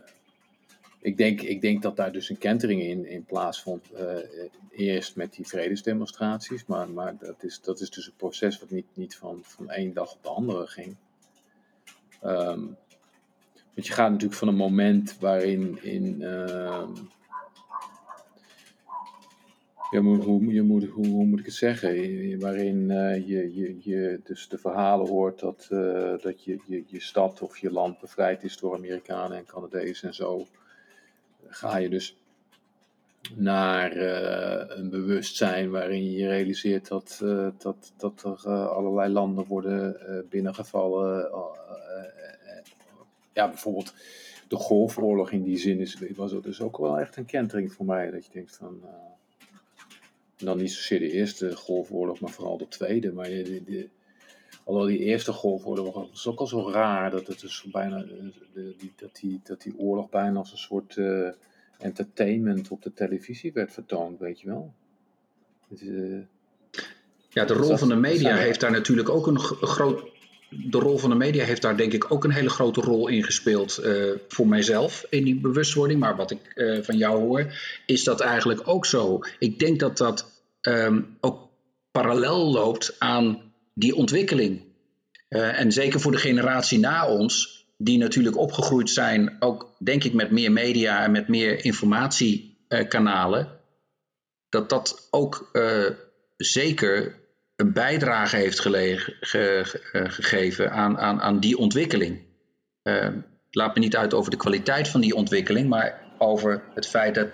ik, denk, ik denk dat daar dus een kentering in, in plaatsvond. eerst met die vredesdemonstraties, maar, maar dat, is, dat is dus een proces wat niet, niet van, van één dag op de andere ging. Ehm, want je gaat natuurlijk van een moment waarin in, ehm, ja, hoe, hoe, je moet, hoe, moet ik het zeggen? Waarin eh, je, je, je dus de verhalen hoort dat, eh, dat je, je, je stad of je land bevrijd is door Amerikanen en Canadezen en zo. Ga je dus naar eh, een bewustzijn waarin je realiseert dat, dat, dat er allerlei landen worden binnengevallen. ja, bijvoorbeeld de Golfoorlog in die zin is, was dus ook wel echt een kentering voor mij. Dat je denkt van. En dan niet zozeer de eerste golfoorlog, maar vooral de tweede. Maar de, de- alhoewel die eerste golfoorlog was ook al zo raar dat het dus bijna eh, de, die, dat, die, dat die oorlog bijna als een soort eh, entertainment op de televisie werd vertoond, weet je wel. Eh, Ja, de rol dat- van de media zijn- heeft daar natuurlijk ook een gro- groot. De rol van de media heeft daar denk ik ook een hele grote rol in gespeeld voor mijzelf in die bewustwording. Maar wat ik van jou hoor, is dat eigenlijk ook zo. Ik denk dat dat ehm, ook parallel loopt aan die ontwikkeling. Eh, en zeker voor de generatie na ons, die natuurlijk opgegroeid zijn, ook denk ik met meer media en met meer informatiekanalen, dat dat ook eh, zeker een bijdrage heeft gelegen, ge- ge- eh, gegeven aan, aan, aan die ontwikkeling. Eh, laat me niet uit over de kwaliteit van die ontwikkeling, maar over het feit dat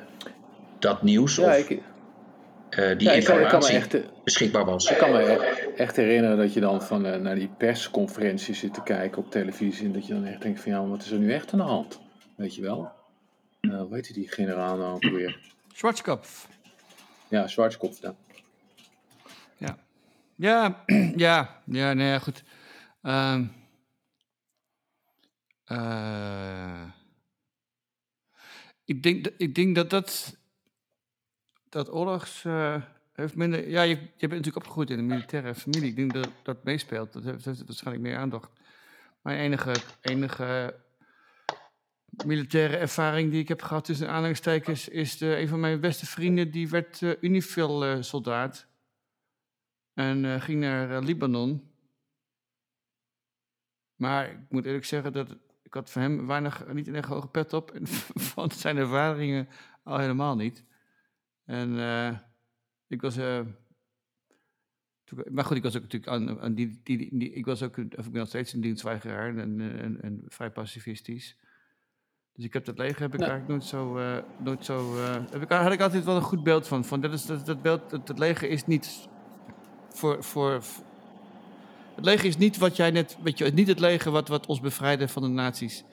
dat nieuws ja, of ik, die ja, ik, kan, ik kan me informatie echt, eh, beschikbaar was. ik kan me e- echt herinneren dat je dan van, eh, naar die persconferenties zit te kijken op televisie. En dat je dan echt denkt van ja, wat is er nu echt aan de hand? Weet je wel? Eh hoe heet die, generaal nou ook weer? Schwarzkopf. Ja, Schwarzkopf. Ja. Ja. Ja, <clears throat> ja, ja, nee, ja, goed. Ehm eh, ik, denk, dat- ik denk dat dat, dat oorlogs eh, heeft minder... Ja, je, je bent natuurlijk opgegroeid in een militaire familie. Ik denk dat dat meespeelt. Dat heeft, waarschijnlijk meer aandacht. Mijn enige, enige militaire ervaring die ik heb gehad tussen aanhalingstekens... is de, een van mijn beste vrienden, die werd eh Unifil-soldaat. En eh, ging naar Libanon. Maar ik moet eerlijk zeggen dat ik had van hem weinig, niet een erg hoge pet op. En <laughs> van zijn ervaringen al helemaal niet. En eh, ik was. eh, toen- maar goed, ik was ook natuurlijk aan, aan die, die, die, die- Ik was ook, of ik ben nog steeds een dienstweigeraar en, en, en, en vrij pacifistisch. Dus ik heb dat leger heb ik Nou. eigenlijk nooit zo. eh, nooit zo eh, heb ik, had ik altijd wel een goed beeld van. van dat, is, dat, dat beeld, dat, dat leger is niet voor, voor, voor- het leger is niet wat jij net, weet je, niet het leger wat, wat ons bevrijdde van de nazi's.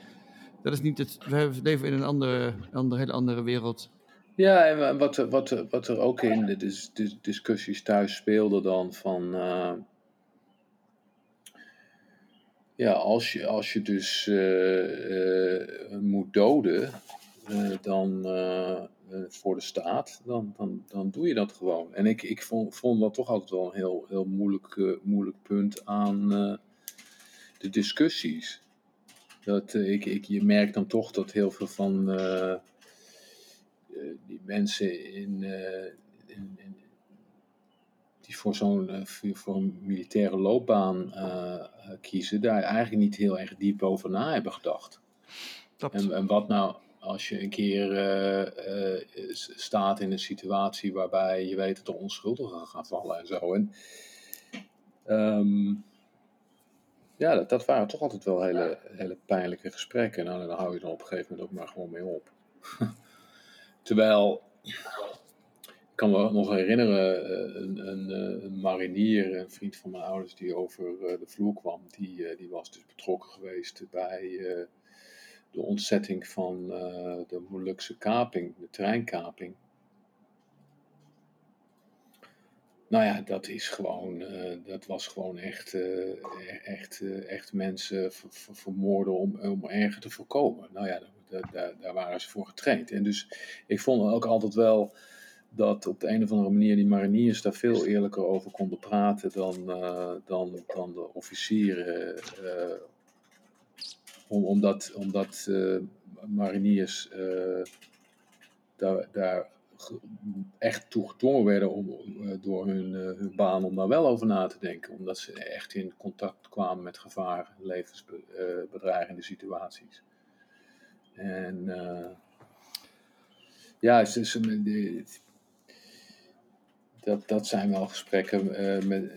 Dat is niet het, we leven in een andere, andere hele andere wereld. Ja, en wa- wat, wat, wat er ook in de dis- dis- discussies thuis speelde dan van... eh, ja, als je, als je dus eh, eh, moet doden dan, voor de staat, dan, dan, dan doe je dat gewoon. En ik, ik vond, vond dat toch altijd wel een heel, heel moeilijk, moeilijk punt aan de discussies. Dat, ik, ik, je merkt dan toch dat heel veel van... eh, die mensen in, eh, in, in- die voor zo'n eh, voor- een militaire loopbaan kiezen, daar eigenlijk niet heel erg diep over na hebben gedacht. En, en wat nou als je een keer staat in een situatie waarbij je weet dat er onschuldigen gaan vallen en zo. En, ehm, ja, dat, dat waren toch altijd wel hele, hele pijnlijke gesprekken. Nou, en daar hou je dan op een gegeven moment ook maar gewoon mee op. <laughs> Terwijl, ik kan me nog herinneren, eh, een, eh, een marinier, een vriend van mijn ouders die over eh, de vloer kwam, die, die was dus betrokken geweest bij de ontzetting van de Molukse kaping, de treinkaping. Nou ja, dat is gewoon, dat was gewoon echt, e-, echt, echt mensen vermoorden om, om erger te voorkomen. Nou ja, daar, daar waren ze voor getraind. En dus ik vond ook altijd wel dat op de een of andere manier die mariniers daar veel eerlijker over konden praten dan, dan, dan de officieren. om, omdat omdat mariniers daar, daar echt toe gedwongen werden om, eh, door hun, eh, hun baan om daar wel over na te denken. Omdat ze echt in contact kwamen met gevaar, levensbedreigende situaties. En uh, ja, dat, dat zijn wel gesprekken met,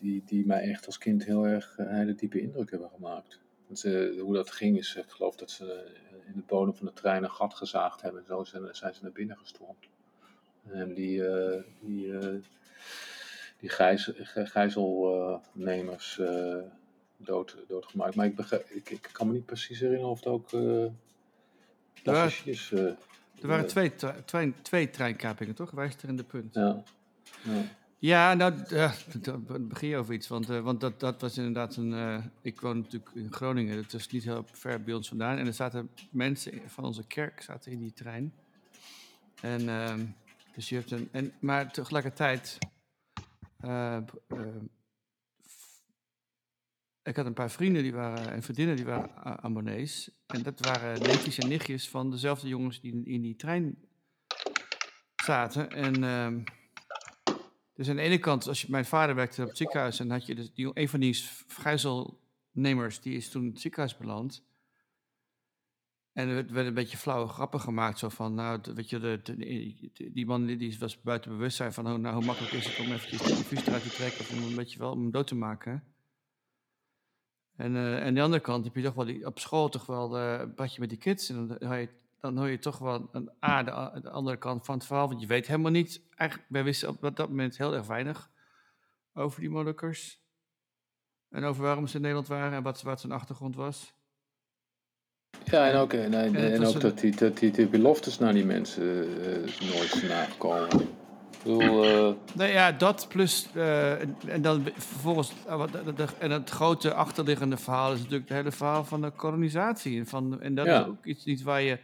die, die mij echt als kind heel erg hele diepe indruk hebben gemaakt. Ze, hoe dat ging is, ik geloof dat ze in de bodem van de trein een gat gezaagd hebben. En zo zijn, zijn ze naar binnen gestormd. En die, die, die gijzel, gijzelnemers dood, doodgemaakt. Maar ik, ik, ik, kan me niet precies herinneren of het ook passagiers... Er waren twee, twee, twee treinkapingen, toch? Wijst er in de punt. Ja. ja. Ja, nou, uh, <laughs> begin je over iets. Want, uh, want dat, dat was inderdaad een. Uh, ik woon natuurlijk in Groningen, dat is niet heel ver bij ons vandaan. En er zaten mensen van onze kerk zaten in die trein. En, ehm, dus je hebt een. En, maar tegelijkertijd. Ik had een paar vrienden die waren, en vriendinnen die waren abonnees. En dat waren neefjes en nichtjes van dezelfde jongens die in, die trein zaten. En. Ehm, dus aan de ene kant, als mijn vader werkte op het ziekenhuis en had je dus die, een van die gijzelnemers, die is toen in het ziekenhuis beland. En er werd een beetje flauwe grappen gemaakt, zo van, nou, weet je, de, die man die was buiten bewustzijn van, oh, nou, hoe makkelijk is het om eventjes de infuus eruit te trekken of om een beetje wel om hem dood te maken. En, uh, aan de andere kant heb je toch wel die, op school toch wel uh, een badje met die kids en dan had je dan hoor je toch wel een A, de, de, andere kant van het verhaal. Want je weet helemaal niet, eigenlijk, wij wisten op dat moment heel erg weinig over die Molukkers. En over waarom ze in Nederland waren en wat, wat zijn achtergrond was. Ja, en ook, en, en, en ook dat, die, dat die de beloftes naar die mensen uh, nooit zijn nagekomen. Ik bedoel, uh... Nee, ja, dat plus. Uh, en dan vervolgens. en het grote achterliggende verhaal is natuurlijk het hele verhaal van de kolonisatie. En, van, en dat ja. is ook iets niet waar je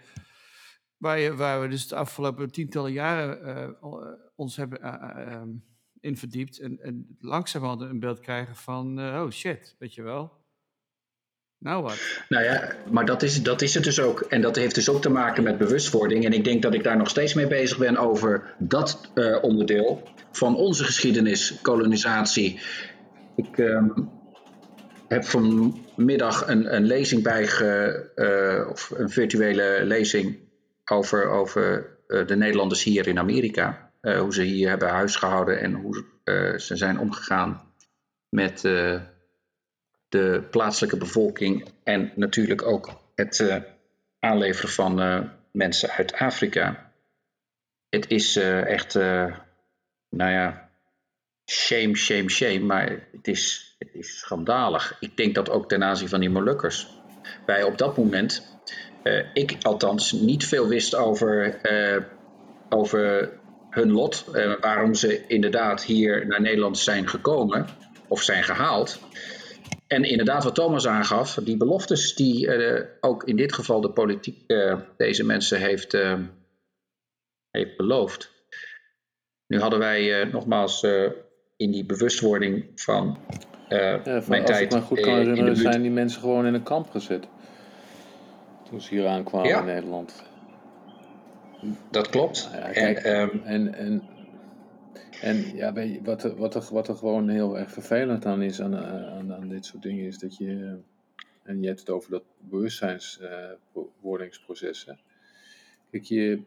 Waar, je, waar we dus de afgelopen tientallen jaren ons hebben um, in verdiept. En, en langzamerhand een beeld krijgen van, oh shit, weet je wel. Nou wat? Nou ja, maar dat is, dat is het dus ook. En dat heeft dus ook te maken met bewustwording. En ik denk dat ik daar nog steeds mee bezig ben over dat uh, onderdeel van onze geschiedenis, kolonisatie. Ik uh, heb vanmiddag een, een lezing bij, uh, of een virtuele lezing over, over uh, de Nederlanders hier in Amerika. Hoe ze hier hebben huisgehouden en hoe ze zijn omgegaan met de plaatselijke bevolking. En natuurlijk ook het aanleveren van mensen uit Afrika. Het is echt, nou ja, shame, shame, shame. Maar het is, het is schandalig. Ik denk dat ook ten aanzien van die Molukkers. Wij op dat moment ik althans niet veel wist over, over hun lot. Waarom ze inderdaad hier naar Nederland zijn gekomen of zijn gehaald. En inderdaad, wat Thomas aangaf, die beloftes die ook in dit geval de politiek deze mensen heeft, heeft beloofd. Nu hadden wij nogmaals in die bewustwording van, ja, van mijn als tijd. Als ik me goed kan herinneren, zijn die mensen gewoon in een kamp gezet toen ze hier aankwamen ja. in Nederland. Dat klopt. Ja, kijk, en, en, en, en ja, wat, er, wat, wat er gewoon heel erg vervelend aan is aan, aan, aan dit soort dingen, is dat je. En je hebt het over dat bewustzijnswordingsproces. Uh, Kijk, je,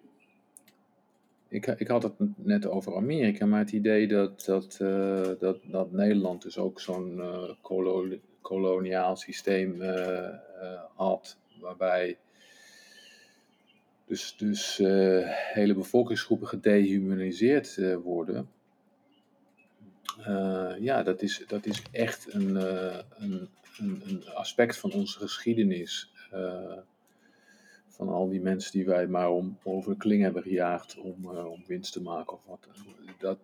ik, ik had het net over Amerika, maar het idee dat, dat, uh, dat, dat Nederland dus ook zo'n uh, koloniaal systeem had, waarbij dus, dus hele bevolkingsgroepen gedehumaniseerd worden. Uh, ja, dat is, dat is echt een, een, een, een, aspect van onze geschiedenis. van al die mensen die wij maar om, over de kling hebben gejaagd om, om winst te maken of wat. Dat,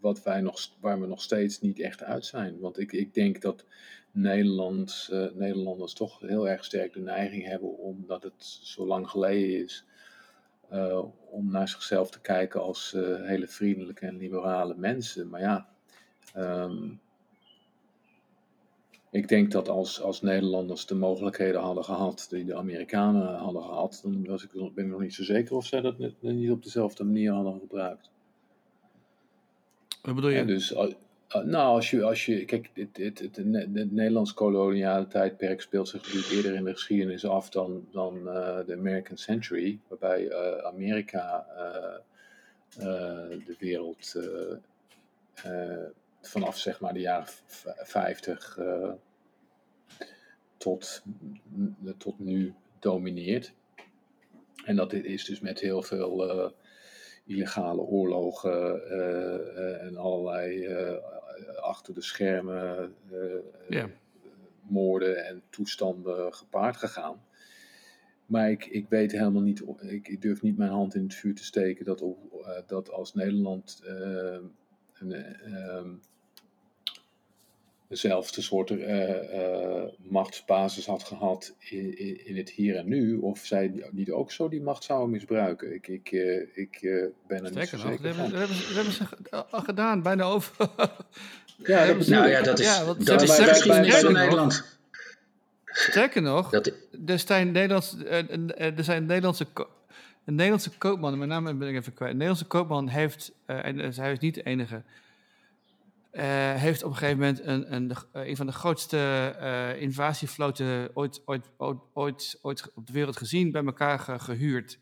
wat wij nog, waar we nog steeds niet echt uit zijn. Want ik, ik denk dat Nederland, Nederlanders toch heel erg sterk de neiging hebben, omdat het zo lang geleden is, om naar zichzelf te kijken als hele vriendelijke en liberale mensen. Maar ja, um, ik denk dat als, als Nederlanders de mogelijkheden hadden gehad die de Amerikanen hadden gehad, dan was ik, ben ik nog niet zo zeker of zij dat net, niet op dezelfde manier hadden gebruikt. Wat bedoel je? Dus, nou, als je, als je kijk, het, het, het, het Nederlands koloniale tijdperk speelt zich natuurlijk eerder in de geschiedenis af dan, dan uh, de American Century, waarbij uh, Amerika uh, de wereld vanaf zeg maar de jaren 50 tot, tot nu domineert. En dat is dus met heel veel illegale oorlogen uh, en allerlei achter de schermen yeah. moorden en toestanden gepaard gegaan. Maar ik, ik weet helemaal niet, ik, ik durf niet mijn hand in het vuur te steken dat, dat als Nederland een, dezelfde soort uh, uh, machtsbasis had gehad in, in, in, het hier en nu, of zij niet ook zo die macht zouden misbruiken. Ik, ik, uh, ik ben er niet zo zeker dat hebben, dat hebben, hebben ze al gedaan, bijna over. <laughs> ja, dat nou ja, dat is, ja, dat is van Nederland. Sterker nog, dat, er zijn, Nederlands, er zijn Nederlandse, een Nederlandse koopman, met name ben ik even kwijt, een Nederlandse koopman heeft, en hij is niet de enige, heeft op een gegeven moment een, een, een van de grootste uh, invasievloten ooit, ooit, ooit, ooit, ooit op de wereld gezien, bij elkaar ge, gehuurd.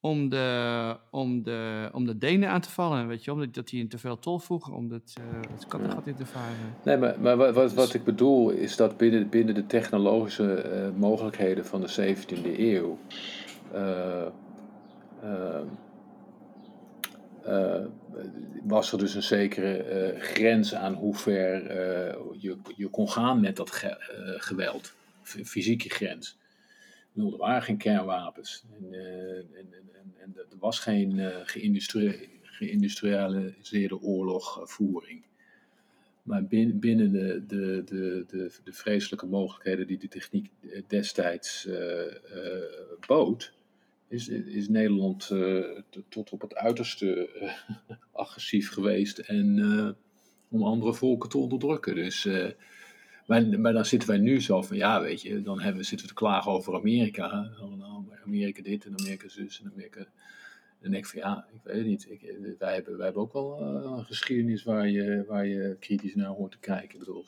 Om de, om, de, om de Denen aan te vallen, weet je, omdat dat die te veel tol vroegen, om het, uh, het Kattegat in te varen. Nee, maar, maar wat, wat, wat ik bedoel is dat binnen, binnen de technologische uh, mogelijkheden van de 17e eeuw. Uh, was er dus een zekere uh, grens aan hoe ver uh, je, je kon gaan met dat ge geweld. Fysieke grens. Er waren geen kernwapens. En, en, en, en er was geen geïndustrialiseerde oorlogvoering. Maar binnen, de, de, de, de, vreselijke mogelijkheden die de techniek destijds bood, is, is Nederland uh, tot op het uiterste uh, <laughs> agressief geweest en uh, om andere volken te onderdrukken. Dus, maar, maar dan zitten wij nu zo van, ja, weet je, dan hebben, zitten we te klagen over Amerika. Amerika dit en Amerika zus en Amerika... Denk ik van, ja, ik weet het niet. Ik, wij, hebben, wij hebben ook wel een geschiedenis waar je, waar je kritisch naar hoort te kijken. Ik bedoel,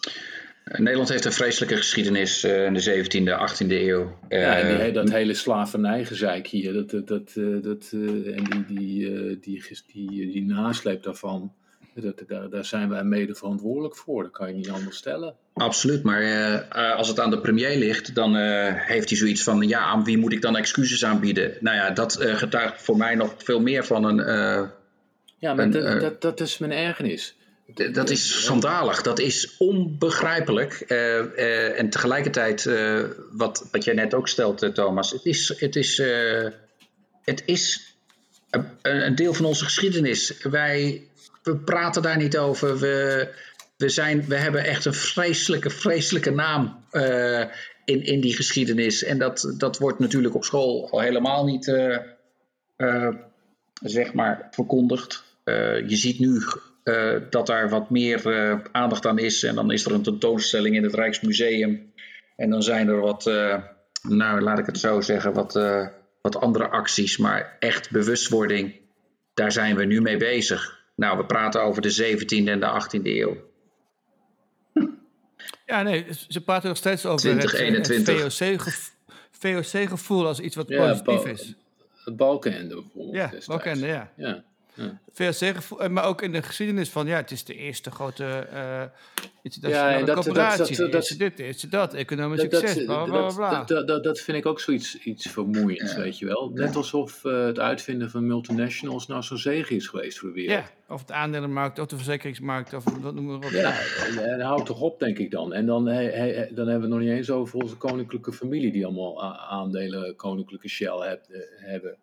Nederland heeft een vreselijke geschiedenis uh, in de 17e, 18e eeuw. Uh, ja, en die, dat hele slavernijgezeik hier, dat, dat, dat, dat, en die, die, die, die, die nasleep daarvan, dat, daar, daar zijn wij mede verantwoordelijk voor. Dat kan je niet anders stellen. Absoluut, maar als het aan de premier ligt, dan heeft hij zoiets van: ja, aan wie moet ik dan excuses aanbieden? Nou ja, dat getuigt voor mij nog veel meer van een. ja, maar een, dat, dat, dat is mijn ergernis. Dat is schandalig, dat is onbegrijpelijk. Uh, uh, en tegelijkertijd, uh, wat, wat jij net ook stelt, Thomas, het is, het is, het is een, een, deel van onze geschiedenis. Wij we praten daar niet over. We, we, zijn, we hebben echt een vreselijke, vreselijke naam in, in die geschiedenis. En dat, dat wordt natuurlijk op school al helemaal niet, zeg maar, verkondigd. je ziet nu uh, dat daar wat meer uh, aandacht aan is. En dan is er een tentoonstelling in het Rijksmuseum. En dan zijn er wat, uh, nou laat ik het zo zeggen, wat, wat andere acties. Maar echt bewustwording, daar zijn we nu mee bezig. Nou, we praten over de 17e en de 18e eeuw. <laughs> Ja, nee, ze praten nog steeds over 2021. het, het VOC-gevoel als iets wat ja, positief is. Het Balkenende bijvoorbeeld. Ja, Balkenende, ja. ja. Ja. VOC, maar ook in de geschiedenis van, ja, het is de eerste grote uh, internationale ja, dat, corporatie. Dat, dat, is dit, is dat, economisch succes, bla, bla, bla. Dat, dat, vind ik ook zoiets iets vermoeiends, ja. weet je wel. Net alsof uh, het uitvinden van multinationals nou zo'n zege is geweest voor de wereld. Ja, of de aandelenmarkt, of de verzekeringsmarkt, of wat noemen we op. Ja, en, houd toch op, denk ik dan. En dan, he, he, dan hebben we nog niet eens over onze koninklijke familie, die allemaal aandelen koninklijke Shell heb, hebben.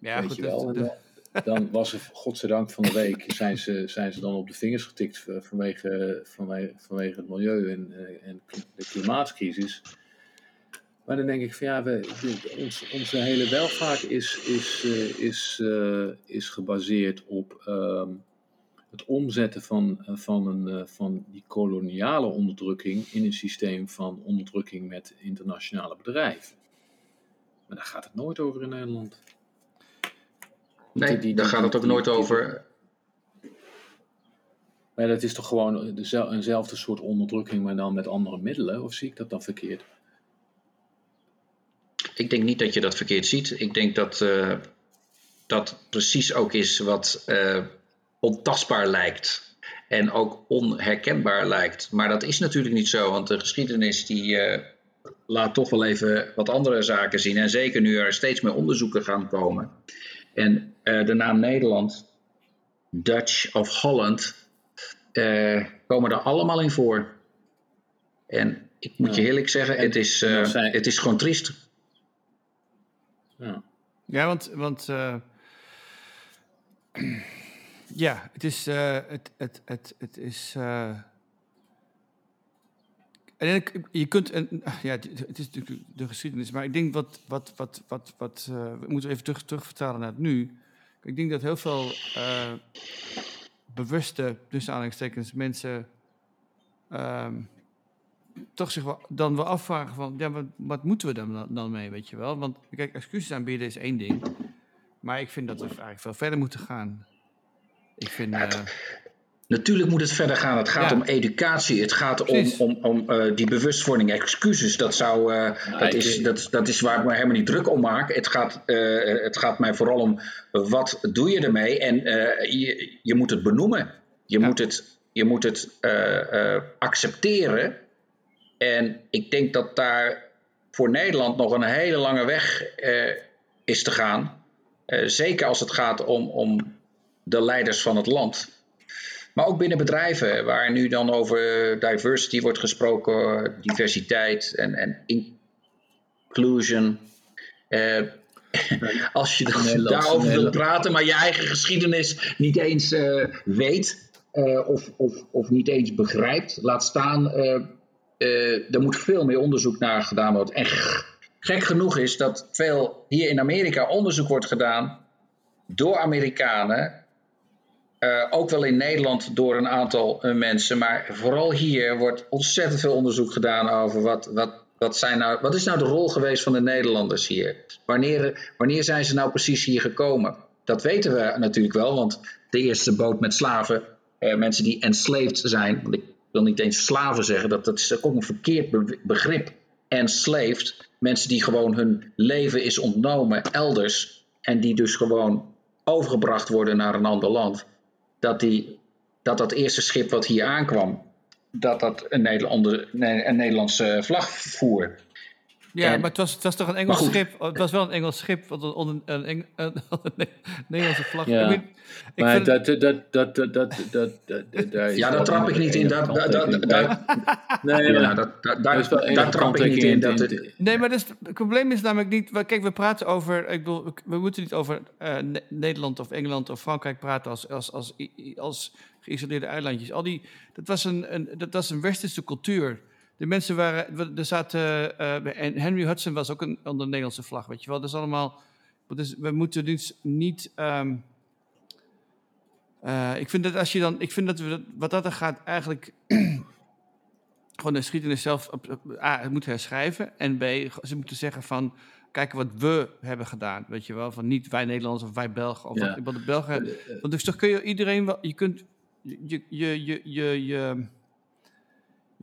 Ja, weet goed, je wel. Dan was er, godzijdank van de week, zijn ze, zijn ze dan op de vingers getikt vanwege, vanwege, vanwege het milieu en, en de klimaatcrisis. Maar dan denk ik van ja, we, ons, onze hele welvaart is, is, is, is gebaseerd op ehm, het omzetten van, van, een, van die koloniale onderdrukking in een systeem van onderdrukking met internationale bedrijven. Maar daar gaat het nooit over in Nederland. Nee, die, daar gaat het ook nooit over. Maar dat is toch gewoon eenzelfde soort onderdrukking, maar dan met andere middelen? Of zie ik dat dan verkeerd? Ik denk niet dat je dat verkeerd ziet. Ik denk dat uh, dat precies ook is wat uh, ontastbaar lijkt. En ook onherkenbaar lijkt. Maar dat is natuurlijk niet zo, want de geschiedenis die, uh, laat toch wel even wat andere zaken zien. En zeker nu er steeds meer onderzoeken gaan komen. En uh, de naam Nederland, Dutch of Holland, uh, komen er allemaal in voor. En ik moet je eerlijk zeggen, het is, uh, zijn... het is gewoon triest. Ja, ja want, want <clears throat> ja, het is, het, het, het, het is en je kunt, en, ja, het is natuurlijk de geschiedenis, maar ik denk wat, wat, wat, wat, wat uh, we moeten even terug, terugvertalen naar het nu. Ik denk dat heel veel uh, bewuste, tussen aanhalingstekens, mensen um, toch zich dan wel afvragen van, ja, wat, wat moeten we dan, dan mee, weet je wel? Want kijk, excuses aanbieden is één ding, maar ik vind dat we eigenlijk veel verder moeten gaan. Ik vind... Uh, Natuurlijk moet het verder gaan. Het gaat om educatie. Het gaat om, om, om uh, die bewustwording. Excuses, dat, zou, uh, dat, is, dat, dat is waar ik me helemaal niet druk om maak. Het gaat, uh, het gaat mij vooral om wat doe je ermee. En je, je moet het benoemen. Je ja. moet het, je moet het accepteren. En ik denk dat daar voor Nederland nog een hele lange weg is te gaan. zeker als het gaat om, om de leiders van het land. Maar ook binnen bedrijven, waar nu dan over diversity wordt gesproken, diversiteit en, en inclusion. Eh, als je dan daarover wilt praten, maar je eigen geschiedenis niet eens uh, weet uh, of, of, of niet eens begrijpt, laat staan, er moet veel meer onderzoek naar gedaan worden. En gek genoeg is dat veel hier in Amerika onderzoek wordt gedaan door Amerikanen uh, ook wel in Nederland door een aantal uh, mensen, maar vooral hier wordt ontzettend veel onderzoek gedaan over wat, wat, wat, zijn nou, wat is nou de rol geweest van de Nederlanders hier? Wanneer, wanneer zijn ze nou precies hier gekomen? Dat weten we natuurlijk wel, want de eerste boot met slaven, uh, mensen die enslaved zijn, want ik wil niet eens slaven zeggen, dat, dat is ook een verkeerd be begrip. Enslaved, mensen die gewoon hun leven is ontnomen elders en die dus gewoon overgebracht worden naar een ander land dat, die, dat dat eerste schip wat hier aankwam, dat dat een, een Nederlandse vlag voer. Ja, maar het was, het was toch een Engels schip? Het was wel een Engels schip onder, onder een, een, een, <laughs> een, Nederlandse vlag. Ja. Ik, maar dat, dat, dat, dat, dat, dat, dat, dat Ja, daar trap ik niet in. Dat, dat, dat, nee, ja, dat, dat, daar, trap ik niet in. Dat het, nee, maar dus, het probleem is namelijk niet... Kijk, we praten over... Ik bedoel, we moeten niet over uh, Nederland of Engeland of Frankrijk praten als, als, als, als geïsoleerde eilandjes. Al die, dat, was een, een, dat was een westerse cultuur... De mensen waren, er zaten, uh, en Henry Hudson was ook een, onder de Nederlandse vlag, weet je wel. Dat is allemaal, dus we moeten dus niet, um, uh, ik vind dat als je dan, ik vind dat we, wat dat er gaat, eigenlijk <clears throat> gewoon de geschiedenis zelf op, A, moeten herschrijven. En B, ze moeten zeggen van, kijken wat we hebben gedaan, weet je wel. Van niet wij Nederlanders of wij Belgen. Of ja. wat, de Belgen, want dus toch kun je iedereen wel, je kunt, je, je, je, je, je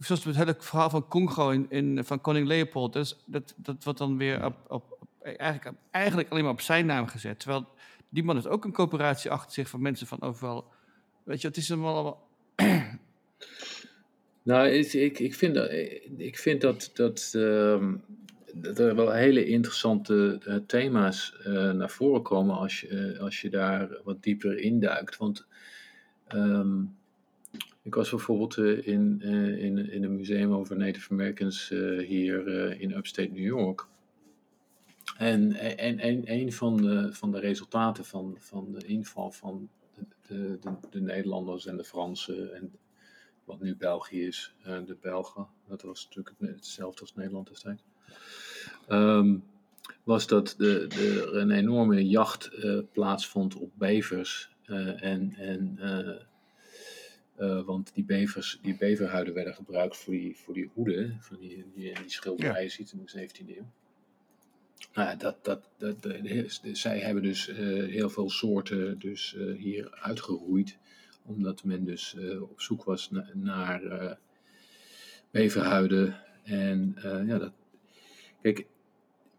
zoals het hele verhaal van Congo in, van koning Leopold, dus dat, dat wordt dan weer op, op, eigenlijk, eigenlijk alleen maar op zijn naam gezet. Terwijl die man heeft ook een coöperatie achter zich van mensen van overal. Weet je, het is allemaal... <clears throat> Nou, ik, ik vind dat, ik vind dat, dat, uh, dat er wel hele interessante uh, thema's uh, naar voren komen als je, als je daar wat dieper induikt. Want um, ik was bijvoorbeeld uh, in, uh, in, in een museum over Native Americans uh, hier in upstate New York. En, en, en een van de, van de resultaten van, van de inval van de, de, de, de Nederlanders en de Fransen, en wat nu België is, de Belgen, dat was natuurlijk hetzelfde als Nederland destijds, um, was dat er een enorme jacht plaatsvond op bevers. En, en, want die, bevers, die beverhuiden werden gebruikt voor die, voor die hoeden, van die, die, die schilderijen ja. ziet in de 17e eeuw. Nou, dat, dat, dat, zij hebben dus uh, heel veel soorten dus, uh, hier uitgeroeid, omdat men dus op zoek was na, naar beverhuiden. En ja, dat, kijk,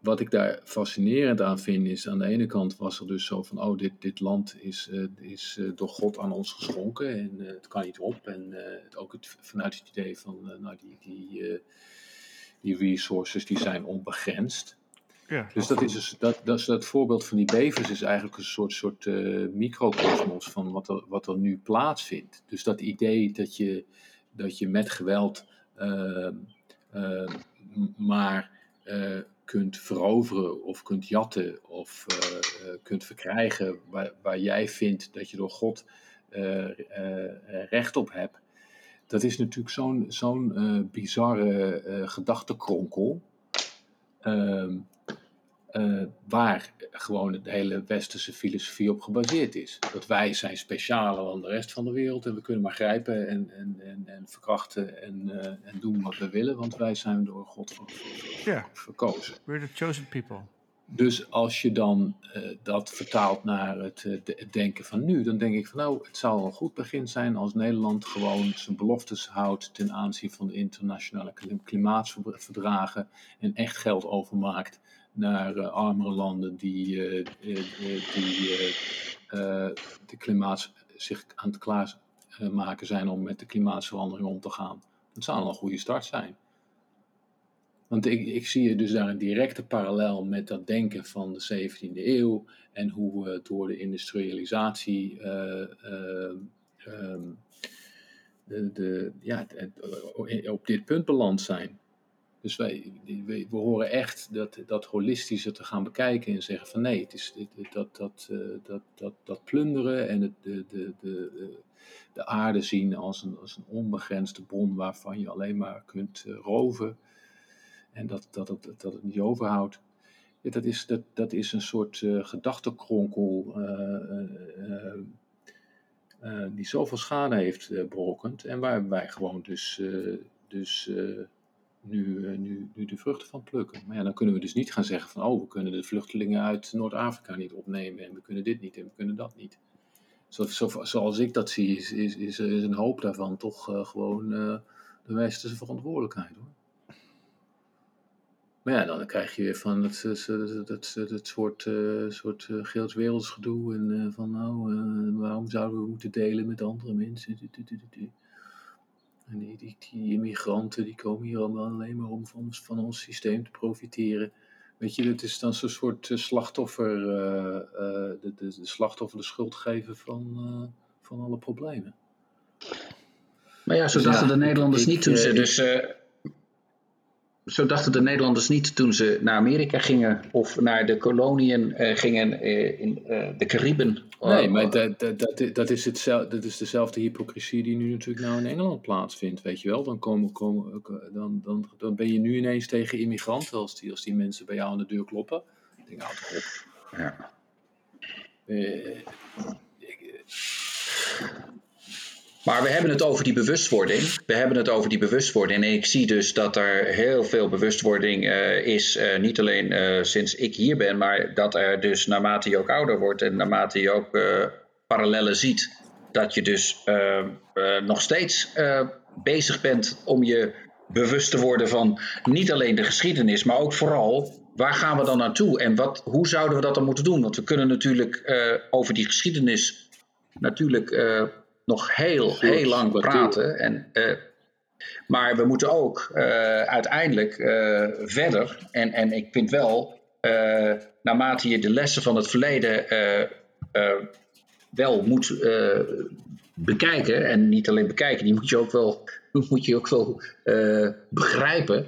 wat ik daar fascinerend aan vind is, aan de ene kant was er dus zo van, oh, dit, dit land is, is door God aan ons geschonken en het kan niet op. En ook het, vanuit het idee van, nou, die, die, die resources die zijn onbegrensd. Ja, dus dat is, dus, dat, dat is dat voorbeeld van die bevers is eigenlijk een soort, soort microcosmos van wat er, wat er nu plaatsvindt. Dus dat idee dat je, dat je met geweld uh, maar kunt veroveren of kunt jatten of kunt verkrijgen waar, waar jij vindt dat je door God recht op hebt. Dat is natuurlijk zo'n zo'n bizarre gedachtekronkel. Uh, uh, waar gewoon de hele westerse filosofie op gebaseerd is. Dat wij zijn specialer dan de rest van de wereld en we kunnen maar grijpen en, en, en, en verkrachten en, uh, en doen wat we willen, want wij zijn door God yeah. verkozen. We're the chosen people. Dus als je dan uh, dat vertaalt naar het, het, denken van nu, dan denk ik van nou, het zou een goed begin zijn als Nederland gewoon zijn beloftes houdt ten aanzien van de internationale klimaatverdragen en echt geld overmaakt naar uh, armere landen die, uh, die de klimaat, zich aan het klaarmaken zijn om met de klimaatverandering om te gaan. Dat zou een goede start zijn. Want ik, ik zie dus daar een directe parallel met dat denken van de 17e eeuw en hoe we door de industrialisatie um, de, de, ja, op dit punt beland zijn. Dus wij, we, we, horen echt dat, dat holistische te gaan bekijken en zeggen van nee, het is dat, dat, uh, dat, dat, dat plunderen en het, de, de, de, de aarde zien als een, als een onbegrensde bron waarvan je alleen maar kunt uh, roven en dat, dat, het, dat het niet overhoudt. Ja, dat, is, dat, dat is een soort uh, gedachtekronkel die zoveel schade heeft berokkend en waar wij gewoon dus, dus nu, eh, nu, nu de vruchten van plukken. Maar ja, dan kunnen we dus niet gaan zeggen van, oh, we kunnen de vluchtelingen uit Noord-Afrika niet opnemen en we kunnen dit niet en we kunnen dat niet. Zo, zo, zoals ik dat zie, is, is, is, is een hoop daarvan toch uh, gewoon uh, de westerse verantwoordelijkheid hoor. Maar ja, dan krijg je weer van het, het soort, uh, soort uh, en van nou, waarom zouden we moeten delen met andere mensen? En die, die, die, immigranten die komen hier allemaal alleen maar om van, van ons systeem te profiteren. Weet je, het is dan zo'n soort eh, slachtoffer, uh, uh, de, de, de, slachtoffer de schuld geven van, uh, van alle problemen. Maar ja, zo dus ja, de Nederlanders ik, niet toen ze dus zo dachten de Nederlanders niet toen ze naar Amerika gingen of naar de koloniën uh, gingen uh, in uh, de Cariben. Nee, maar dat, dat, dat, is hetzelfde, dat is dezelfde hypocrisie die nu natuurlijk nou in Engeland plaatsvindt, weet je wel. Dan, komen, komen, dan, dan, dan ben je nu ineens tegen immigranten als die, als die mensen bij jou aan de deur kloppen. Ik denk, houd toch op. Ja. Ik, maar we hebben het over die bewustwording. We hebben het over die bewustwording. En ik zie dus dat er heel veel bewustwording uh, is. Uh, niet alleen uh, sinds ik hier ben, maar dat er dus naarmate je ook ouder wordt en naarmate je ook parallellen ziet, dat je dus nog steeds bezig bent om je bewust te worden van niet alleen de geschiedenis, maar ook vooral waar gaan we dan naartoe en wat, hoe zouden we dat dan moeten doen? Want we kunnen natuurlijk over die geschiedenis natuurlijk nog heel, heel lang praten. En, uh, maar we moeten ook uh, uiteindelijk uh, verder. En, en ik vind wel, naarmate je de lessen van het verleden wel moet bekijken. En niet alleen bekijken, die moet je ook wel, <laughs> moet je ook wel begrijpen.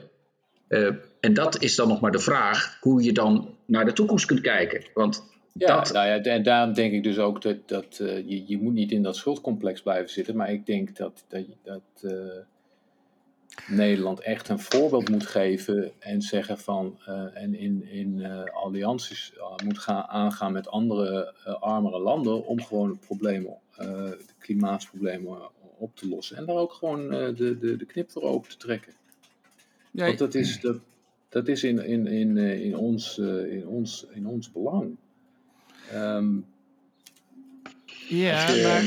En dat is dan nog maar de vraag hoe je dan naar de toekomst kunt kijken. Want Ja, dat, nou ja, en daarom denk ik dus ook dat, dat eh, je, je moet niet in dat schuldcomplex blijven zitten. Maar ik denk dat, dat, dat eh, Nederland echt een voorbeeld moet geven en zeggen van eh, en in, in allianties moet gaan, aangaan met andere armere landen om gewoon problemen, de klimaatsproblemen op te lossen. En daar ook gewoon de, de, de knip voor open te trekken. Want dat is, dat, dat is in, in, in, in, ons, in, ons, in ons belang. Ehm, Ja, je- maar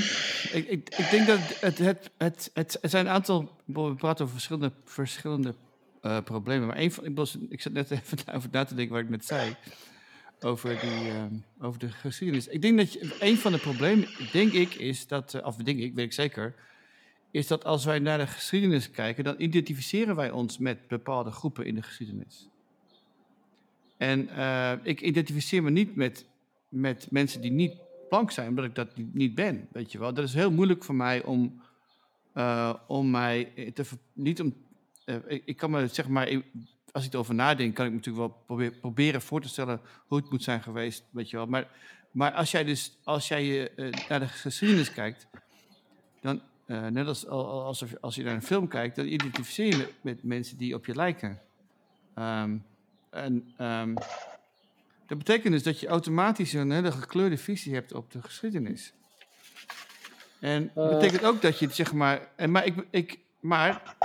ik, ik, ik denk dat het, het, het, het, zijn een aantal, we praten over verschillende, verschillende eh, problemen, maar een van, ik, was, ik zat net <laughs> even over na te denken wat ik net zei, over, die, ehm, over de geschiedenis. Ik denk dat je, een van de problemen, denk ik, is dat, eh, of denk ik, weet ik zeker, is dat als wij naar de geschiedenis kijken, dan identificeren wij ons met bepaalde groepen in de geschiedenis. En eh, ik identificeer me niet met, met mensen die niet blank zijn, omdat ik dat niet- ben, weet je wel. Dat is heel moeilijk voor mij om, eh, om mij te... Niet om, eh, ik, kan me, zeg maar, als ik erover nadenk, kan ik natuurlijk wel proberen voor te stellen hoe het moet zijn geweest, weet je wel. Maar, maar als jij dus, als jij eh, naar de geschiedenis kijkt, dan, net als al- al- alsof, als je naar een film kijkt, dan identificeer je met, met mensen die op je lijken. Ehm, en ehm, dat betekent dus dat je automatisch een hele gekleurde visie hebt op de geschiedenis. En dat Eh. betekent ook dat je, zeg maar, en maar, ik, ik, maar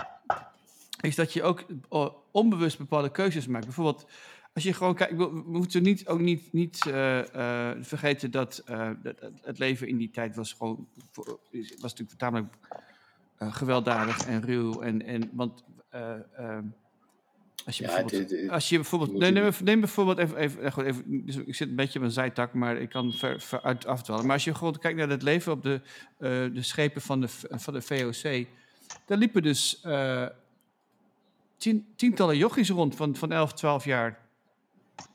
is dat je ook eh, onbewust bepaalde keuzes maakt. Bijvoorbeeld, als je gewoon kijkt, we moeten niet, ook niet, niet eh, vergeten dat, het- leven in die tijd was gewoon, was natuurlijk tamelijk gewelddadig en ruw. En, en, want eh, ehm, als je ja, bijvoorbeeld... het- het- Als je bijvoorbeeld, neem, bijvoorbeeld even, even, goed, even dus ik zit een beetje op een zijtak, maar ik kan ver, ver uit afdwalen. Maar als je gewoon kijkt naar het leven op de, eh, de schepen van de, van de VOC, daar liepen dus eh, tien, tientallen jochies rond van, van 11, 12 jaar.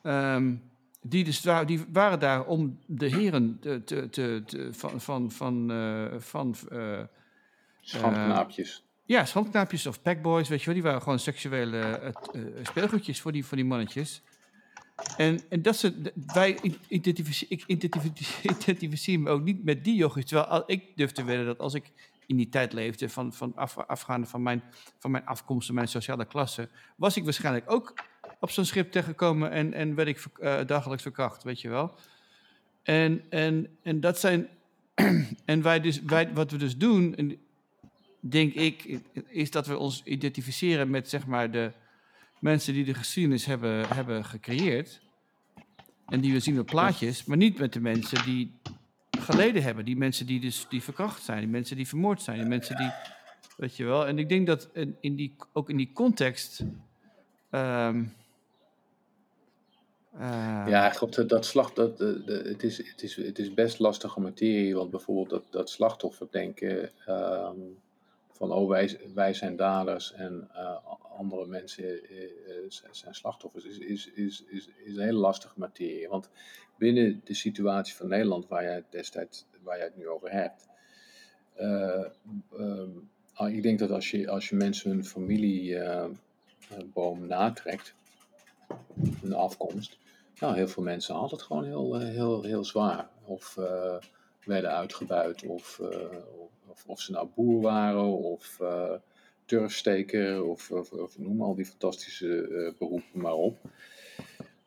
Ehm, die, dus, die waren daar om de heren te, te, te, te- van, van, van, eh, van Schandknaapjes. Ja, schandknaapjes of packboys, weet je wel, die waren gewoon seksuele eh, speelgoedjes voor die, voor die mannetjes. En, en dat ze, wij identificeren, ik identificeer, <laughs> identificeer me ook niet met die jochies. Terwijl al- ik durf te wedden dat als ik in die tijd leefde, van, van af, afgaande van mijn, van mijn afkomst en mijn sociale klasse, was ik waarschijnlijk ook op zo'n schip tegengekomen en, en werd ik eh, dagelijks verkracht, weet je wel. En, en, en dat zijn, <clears throat> en wij dus, wij, wat we dus doen, en denk ik, is dat we ons identificeren met zeg maar de mensen die de geschiedenis hebben, hebben gecreëerd. En die we zien op plaatjes, maar niet met de mensen die geleden hebben. Die mensen die dus die verkracht zijn, die mensen die vermoord zijn, die mensen die. Weet je wel. En ik denk dat in, die, ook in die context. ehm, eh, Ja, dat, dat slacht, dat, de, de- het, is, het, is, het is best lastige materie, want bijvoorbeeld dat, dat slachtofferdenken ehm, van oh wij, wij zijn daders en eh, andere mensen eh, eh, zijn- slachtoffers, is, is, is, is, is een hele lastige materie. Want binnen de situatie van Nederland, waar jij het destijds, waar jij het nu over hebt, eh, ehm, ah, ik denk dat als je, als je mensen hun familieboom natrekt, hun afkomst, nou, heel veel mensen hadden het gewoon heel, heel, heel zwaar. Of werden uitgebuit, of, of, ze nou boer waren, of eh turfsteker, of, of, noem al die fantastische eh, beroepen maar op.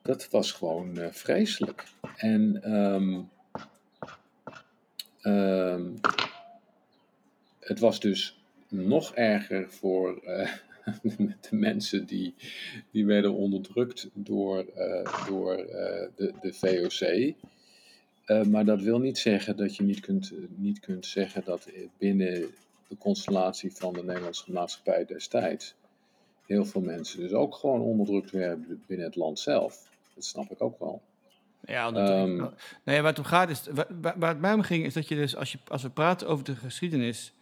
Dat was gewoon eh, vreselijk. En ehm, ehm, het was dus nog erger voor <laughs> de mensen die, die werden onderdrukt door, door de, de VOC. Eh, maar dat wil niet zeggen dat je niet kunt, niet kunt zeggen dat eh, binnen de constellatie van de Nederlandse maatschappij destijds heel veel mensen dus ook gewoon onderdrukt werden binnen het land zelf. Dat snap ik ook wel. Ja, wel. Nee, waar het om gaat is, waar, het mij om ging, is dat je dus, als, je, als we praten over de geschiedenis,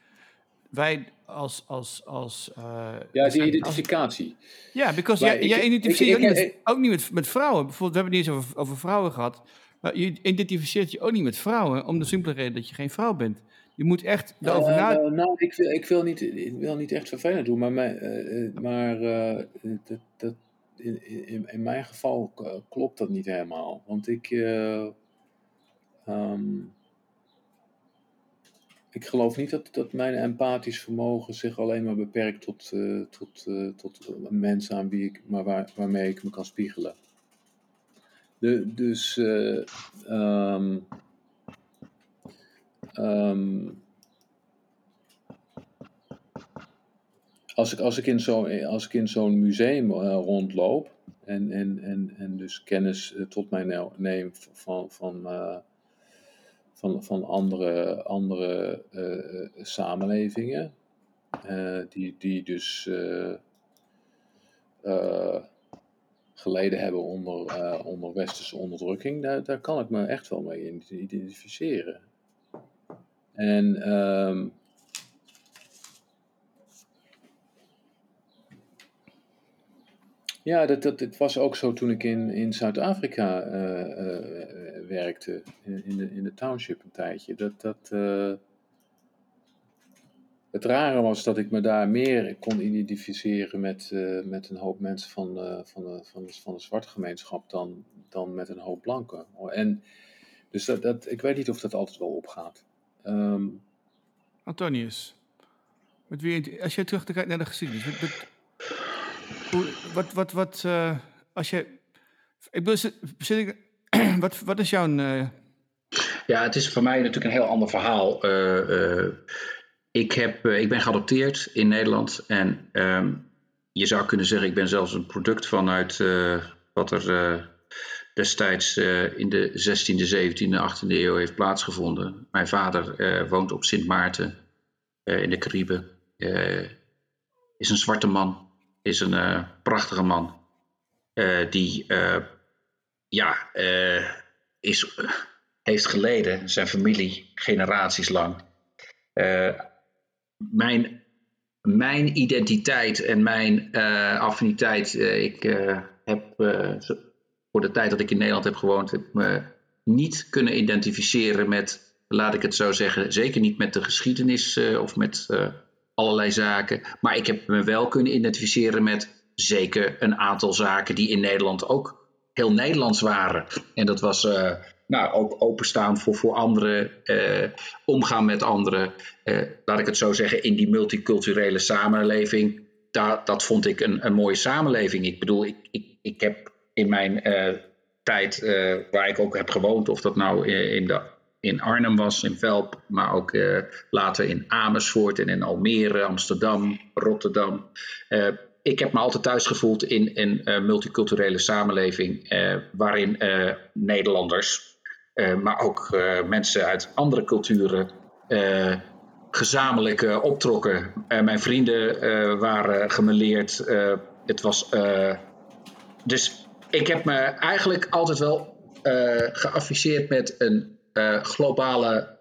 wij als, als, als... eh, Ja, die als- identificatie. Ja, because jij, identificeert ook niet met, met vrouwen. Bijvoorbeeld, we hebben het niet eens over, over vrouwen gehad. Maar je identificeert je ook niet met vrouwen, om de simpele reden dat je geen vrouw bent. Je moet echt daarover Eh, nadenken. nou, ik wil, ik, wil niet, ik wil niet echt vervelend doen, maar, mijn, eh, eh, maar dat, dat, in, in, in mijn geval klopt dat niet helemaal. Want ik. Ehm, ik geloof niet dat, dat mijn empathisch vermogen zich alleen maar beperkt tot, tot, tot mensen aan wie ik, maar waar, waarmee ik me kan spiegelen. De, dus uh, um, um, als ik, als ik in zo'n als ik in zo'n museum rondloop en, en, en, en dus kennis tot mij neem van, van van, van andere, andere samenlevingen. Die, die dus uh, geleden hebben onder, onder westerse onderdrukking. Daar, daar kan ik me echt wel mee identificeren. En um, Ja, dat, dat, het was ook zo toen ik in, in Zuid-Afrika uh, werkte, in, de, in de township een tijdje. Dat, dat, het rare was dat ik me daar meer kon identificeren met, met een hoop mensen van, van, de, van, de, van de zwarte gemeenschap dan, dan met een hoop blanken. En, dus dat, dat, ik weet niet of dat altijd wel opgaat. Um, Antonius, met wie, als je terug naar de geschiedenis, wat, wat, wat, uh, als je. Ik bedoel, <clears throat> wat, wat is jouw. Uh... Ja, het is voor mij natuurlijk een heel ander verhaal. Uh, ik, heb, ik ben geadopteerd in Nederland. En um, je zou kunnen zeggen, ik ben zelfs een product vanuit wat er destijds in de 16e, 17e, 18e eeuw heeft plaatsgevonden. Mijn vader woont op Sint Maarten in de Cariben. is een zwarte man is een prachtige man. Die ja, is, heeft geleden, zijn familie, generaties lang. Mijn, mijn identiteit en mijn affiniteit, ik heb voor de tijd dat ik in Nederland heb gewoond, heb me niet kunnen identificeren met, laat ik het zo zeggen, zeker niet met de geschiedenis of met allerlei zaken. Maar ik heb me wel kunnen identificeren met zeker een aantal zaken die in Nederland ook heel Nederlands waren. En dat was nou, ook openstaan voor, voor anderen, uh, omgaan met anderen. Uh, laat ik het zo zeggen, in die multiculturele samenleving. Dat, dat vond ik een, een mooie samenleving. Ik bedoel, ik, ik, ik heb in mijn tijd waar ik ook heb gewoond, of dat nou in in Arnhem was, in Velp, maar ook later in Amersfoort en in Almere, Amsterdam, Rotterdam. Ik heb me altijd thuis gevoeld in een multiculturele samenleving waarin Nederlanders, maar ook mensen uit andere culturen gezamenlijk optrokken. mijn vrienden waren gemeleerd. het was, dus ik heb me eigenlijk altijd wel geafficheerd met een globale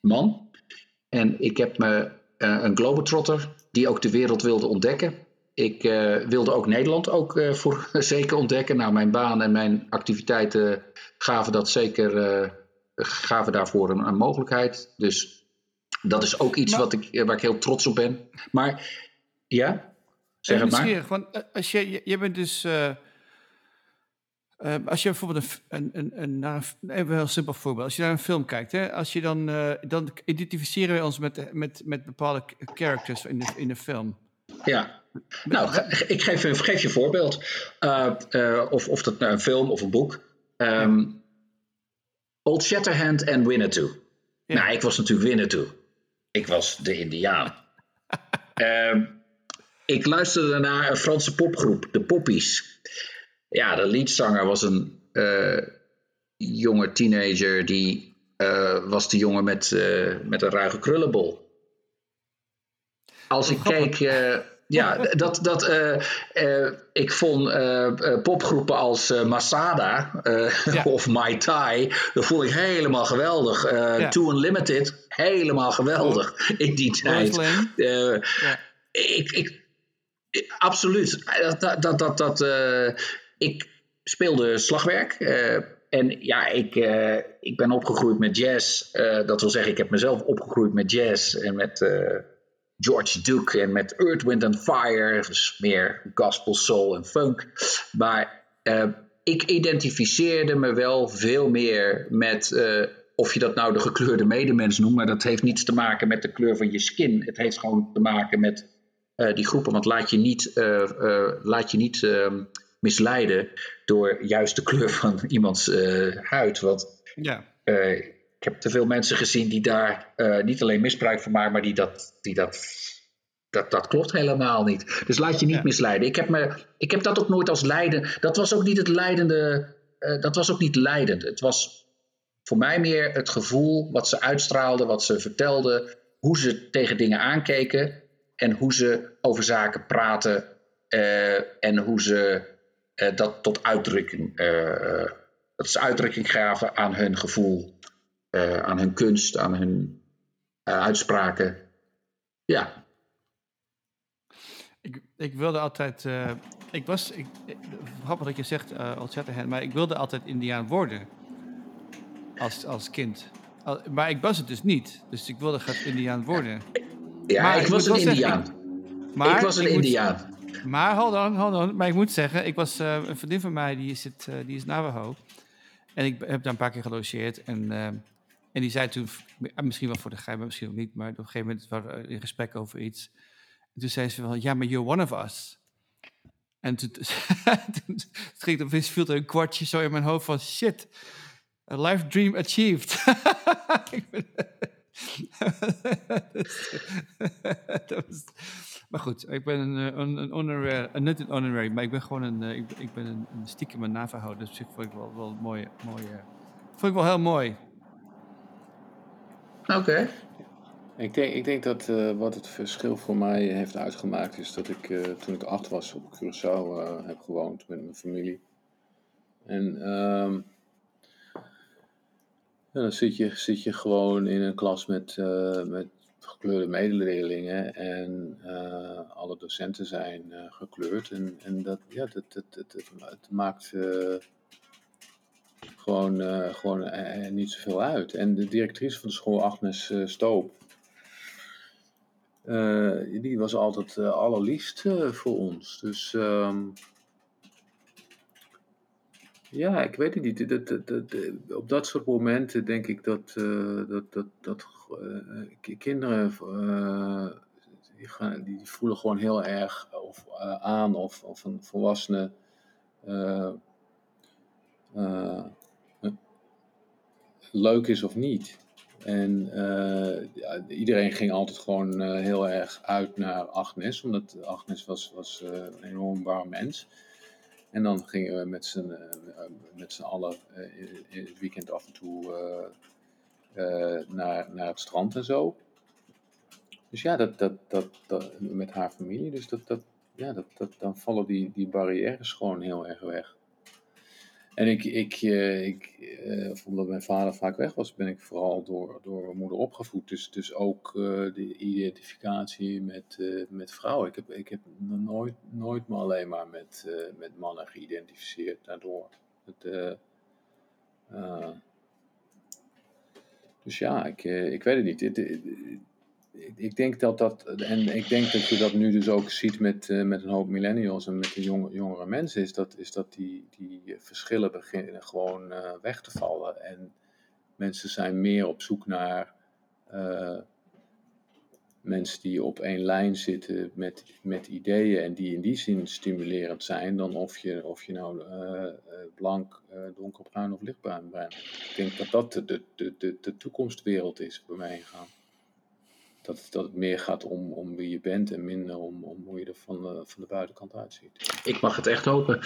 man. En ik heb me een globetrotter die ook de wereld wilde ontdekken. Ik wilde ook Nederland ook voor <laughs> zeker ontdekken. Nou, mijn baan en mijn activiteiten gaven dat zeker, gaven daarvoor een, een, mogelijkheid. Dus dat is ook iets wat ik, waar ik heel trots op ben. Maar ja, zeg het maar. Want als je, je bent dus uh, als je bijvoorbeeld een, een, een, naar een, even een heel simpel voorbeeld. Als je naar een film kijkt, hè, als je dan, uh, dan identificeren we ons met, met, met bepaalde characters in de, in de film. Ja, nou, ik geef, geef je een voorbeeld. Uh, of, of dat nou een film of een boek. Um, Old Shatterhand en Winnetou. Ja. Nou, ik was natuurlijk Winnetou. Ik was de Indiaan. um, <laughs> ik luisterde naar een Franse popgroep, de Poppies. Ja, de leadzanger was een uh, jonge teenager die uh, was de jongen met, uh, met een ruige krullenbol. Als ik keek, ja, <laughs> dat, dat, ik vond popgroepen als Masada ja. <laughs> of My Tai, dat vond ik helemaal geweldig. Ja. Too Unlimited, helemaal geweldig in die tijd. Ja. Ik, ik, absoluut. Dat, dat, dat, dat, ik speelde slagwerk. En ja, ik, ik ben opgegroeid met jazz. Dat wil zeggen, ik heb mezelf opgegroeid met jazz en met George Duke en met Earth, Wind and Fire. Dus meer gospel, soul en funk. Maar ik identificeerde me wel veel meer met of je dat nou de gekleurde medemens noemt, maar dat heeft niets te maken met de kleur van je skin. Het heeft gewoon te maken met uh, die groepen. Want laat je niet, laat je niet ehm, misleiden door juist de kleur van iemands huid. Want ja. Ik heb te veel mensen gezien die daar niet alleen misbruik van maken, maar die dat, die dat dat, dat klopt helemaal niet. Dus laat je niet misleiden. Ik heb, me, ik heb dat ook nooit als lijden. Dat was ook niet het leidende. Uh, dat was ook niet leidend. Het was voor mij meer het gevoel wat ze uitstraalden, wat ze vertelden, hoe ze tegen dingen aankeken en hoe ze over zaken praten uh, en hoe ze dat tot uitdrukking, dat ze uitdrukking gaven aan hun gevoel, aan hun kunst, aan hun uitspraken. Ja. Ik, ik wilde altijd, ik was, ik, grappig dat je zegt, uh, maar ik wilde altijd Indiaan worden als, als kind. Maar ik was het dus niet. Dus ik wilde graag Indiaan worden. Ja, maar ik, was een Indiaan. maar ik was een Indiaan. maar hold on, hold on. Maar ik moet zeggen, ik was een vriendin van mij, die, zit, die is Navajo. En ik heb daar een paar keer gelogeerd. En, en die zei toen, misschien wel voor de geheim, misschien ook niet, maar op een gegeven moment waren we in gesprek over iets. En toen zei ze van, ja, maar you're one of us. En toen, <laughs> toen, toen viel er een kwartje zo in mijn hoofd van, shit, A life dream achieved. <laughs> <laughs> maar goed, ik ben een, eh, een, een honorary, uh, niet een honorary, maar ik ben gewoon een, uh, ik, ik, ben een, een stiekem een Navajo. Dus ik vond ik wel, wel mooi, mooi uh, vond ik wel heel mooi. Oké. Ik denk, ik denk dat uh, wat het verschil voor mij heeft uitgemaakt is dat ik uh, toen ik acht was op Curaçao uh, heb gewoond met mijn familie. En ja, dan zit je, zit je gewoon in een klas met, met gekleurde medeleerlingen en alle docenten zijn gekleurd. En, en dat, ja, dat, dat, dat, het maakt gewoon, gewoon niet zoveel uit. En de directrice van de school, Agnes Stoop, die was altijd allerliefst voor ons. Dus... Um, ja, ik weet het niet. Dat, op dat soort momenten denk ik dat, dat, dat, dat kinderen die, gaan, die voelen gewoon heel erg of, aan of, of een volwassene leuk is of niet. En ja, iedereen ging altijd gewoon heel erg uit naar Agnes, omdat Agnes was, was een enorm warm mens. En dan gingen we met z'n, met z'n allen het weekend af en toe naar, naar het strand en zo. Dus ja, dat, dat, dat, met haar familie. Dus dat, dat, ja, dat, dat, dan vallen die, die barrières gewoon heel erg weg. En ik, ik, uh, ik uh, omdat mijn vader vaak weg was, ben ik vooral door, door mijn moeder opgevoed. Dus, dus ook uh, de identificatie met, met vrouwen. Ik heb, ik heb nooit, nooit me alleen maar met, met mannen geïdentificeerd daardoor. Het, dus ja, ik, ik weet het niet. Ik denk dat dat, en ik denk dat je dat nu dus ook ziet met, uh, met een hoop millennials en met de jonge, jongere mensen, is dat, is dat die, die verschillen beginnen gewoon uh, weg te vallen. En mensen zijn meer op zoek naar uh, mensen die op één lijn zitten met, met ideeën en die in die zin stimulerend zijn, dan of je, of je nou blank, donkerbruin of lichtbruin bent. Ik denk dat dat de, de, de, de, de toekomstwereld is bij mij gaan dat, dat het meer gaat om, om wie je bent en minder om, om hoe je er van de, van de buitenkant uitziet. Ik mag het echt hopen.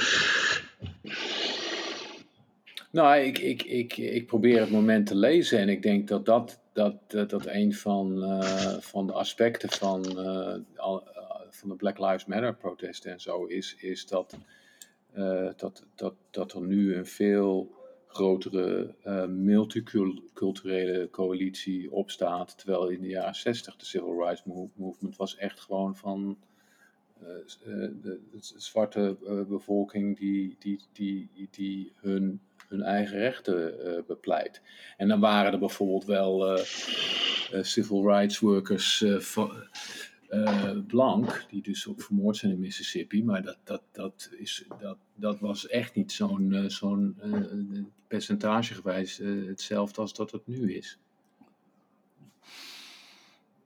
Nou, ik, ik, ik, ik probeer het moment te lezen en ik denk dat dat, dat, dat, dat een van, uh, van de aspecten van, uh, al, uh, van de Black Lives Matter protesten en zo is, is dat, dat, dat, dat er nu een veel grotere uh, multiculturele coalitie opstaat. Terwijl in de jaren 60 de Civil Rights Movement was echt gewoon van uh, de, de, zwarte bevolking die, die, die, die hun, hun eigen rechten bepleit. En dan waren er bijvoorbeeld wel civil rights workers eh, blank, die dus ook vermoord zijn in Mississippi. Maar dat, dat, dat, is, dat, dat was echt niet zo'n uh, zo'n uh, percentagegewijs hetzelfde als dat het nu is.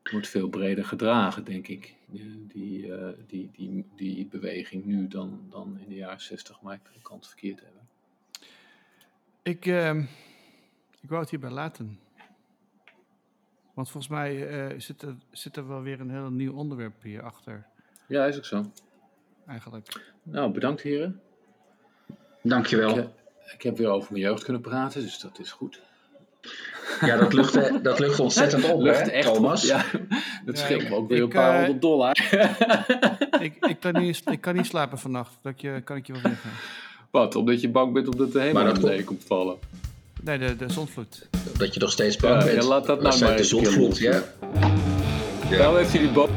Wordt veel breder gedragen, denk ik, die, die, die, die beweging nu dan, dan in de jaren 60, maar ik kan het verkeerd hebben. Ik, uh, ik wou het hierbij laten. Want volgens mij uh, zit, er, zit er wel weer een heel nieuw onderwerp hier achter. Ja, is ook zo. Eigenlijk. Nou, bedankt heren. Dankjewel. Ik, ik heb weer over mijn jeugd kunnen praten, dus dat is goed. Ja, dat lucht, dat lucht ontzettend op, lucht hè, echt Thomas? Op, ja, dat scheelt me ook weer een paar uh, honderd dollar. <laughs> ik, ik, kan niet, ik kan niet slapen vannacht, dat je, kan ik je wel zeggen. Wat, omdat je bang bent omdat de hemel naar beneden komt vallen? Nee, de, de zonvloed. Dat je nog steeds bang ja, bent. Ja, laat dat nou maar de zonvloed, ja. ja. Heeft hij die boom...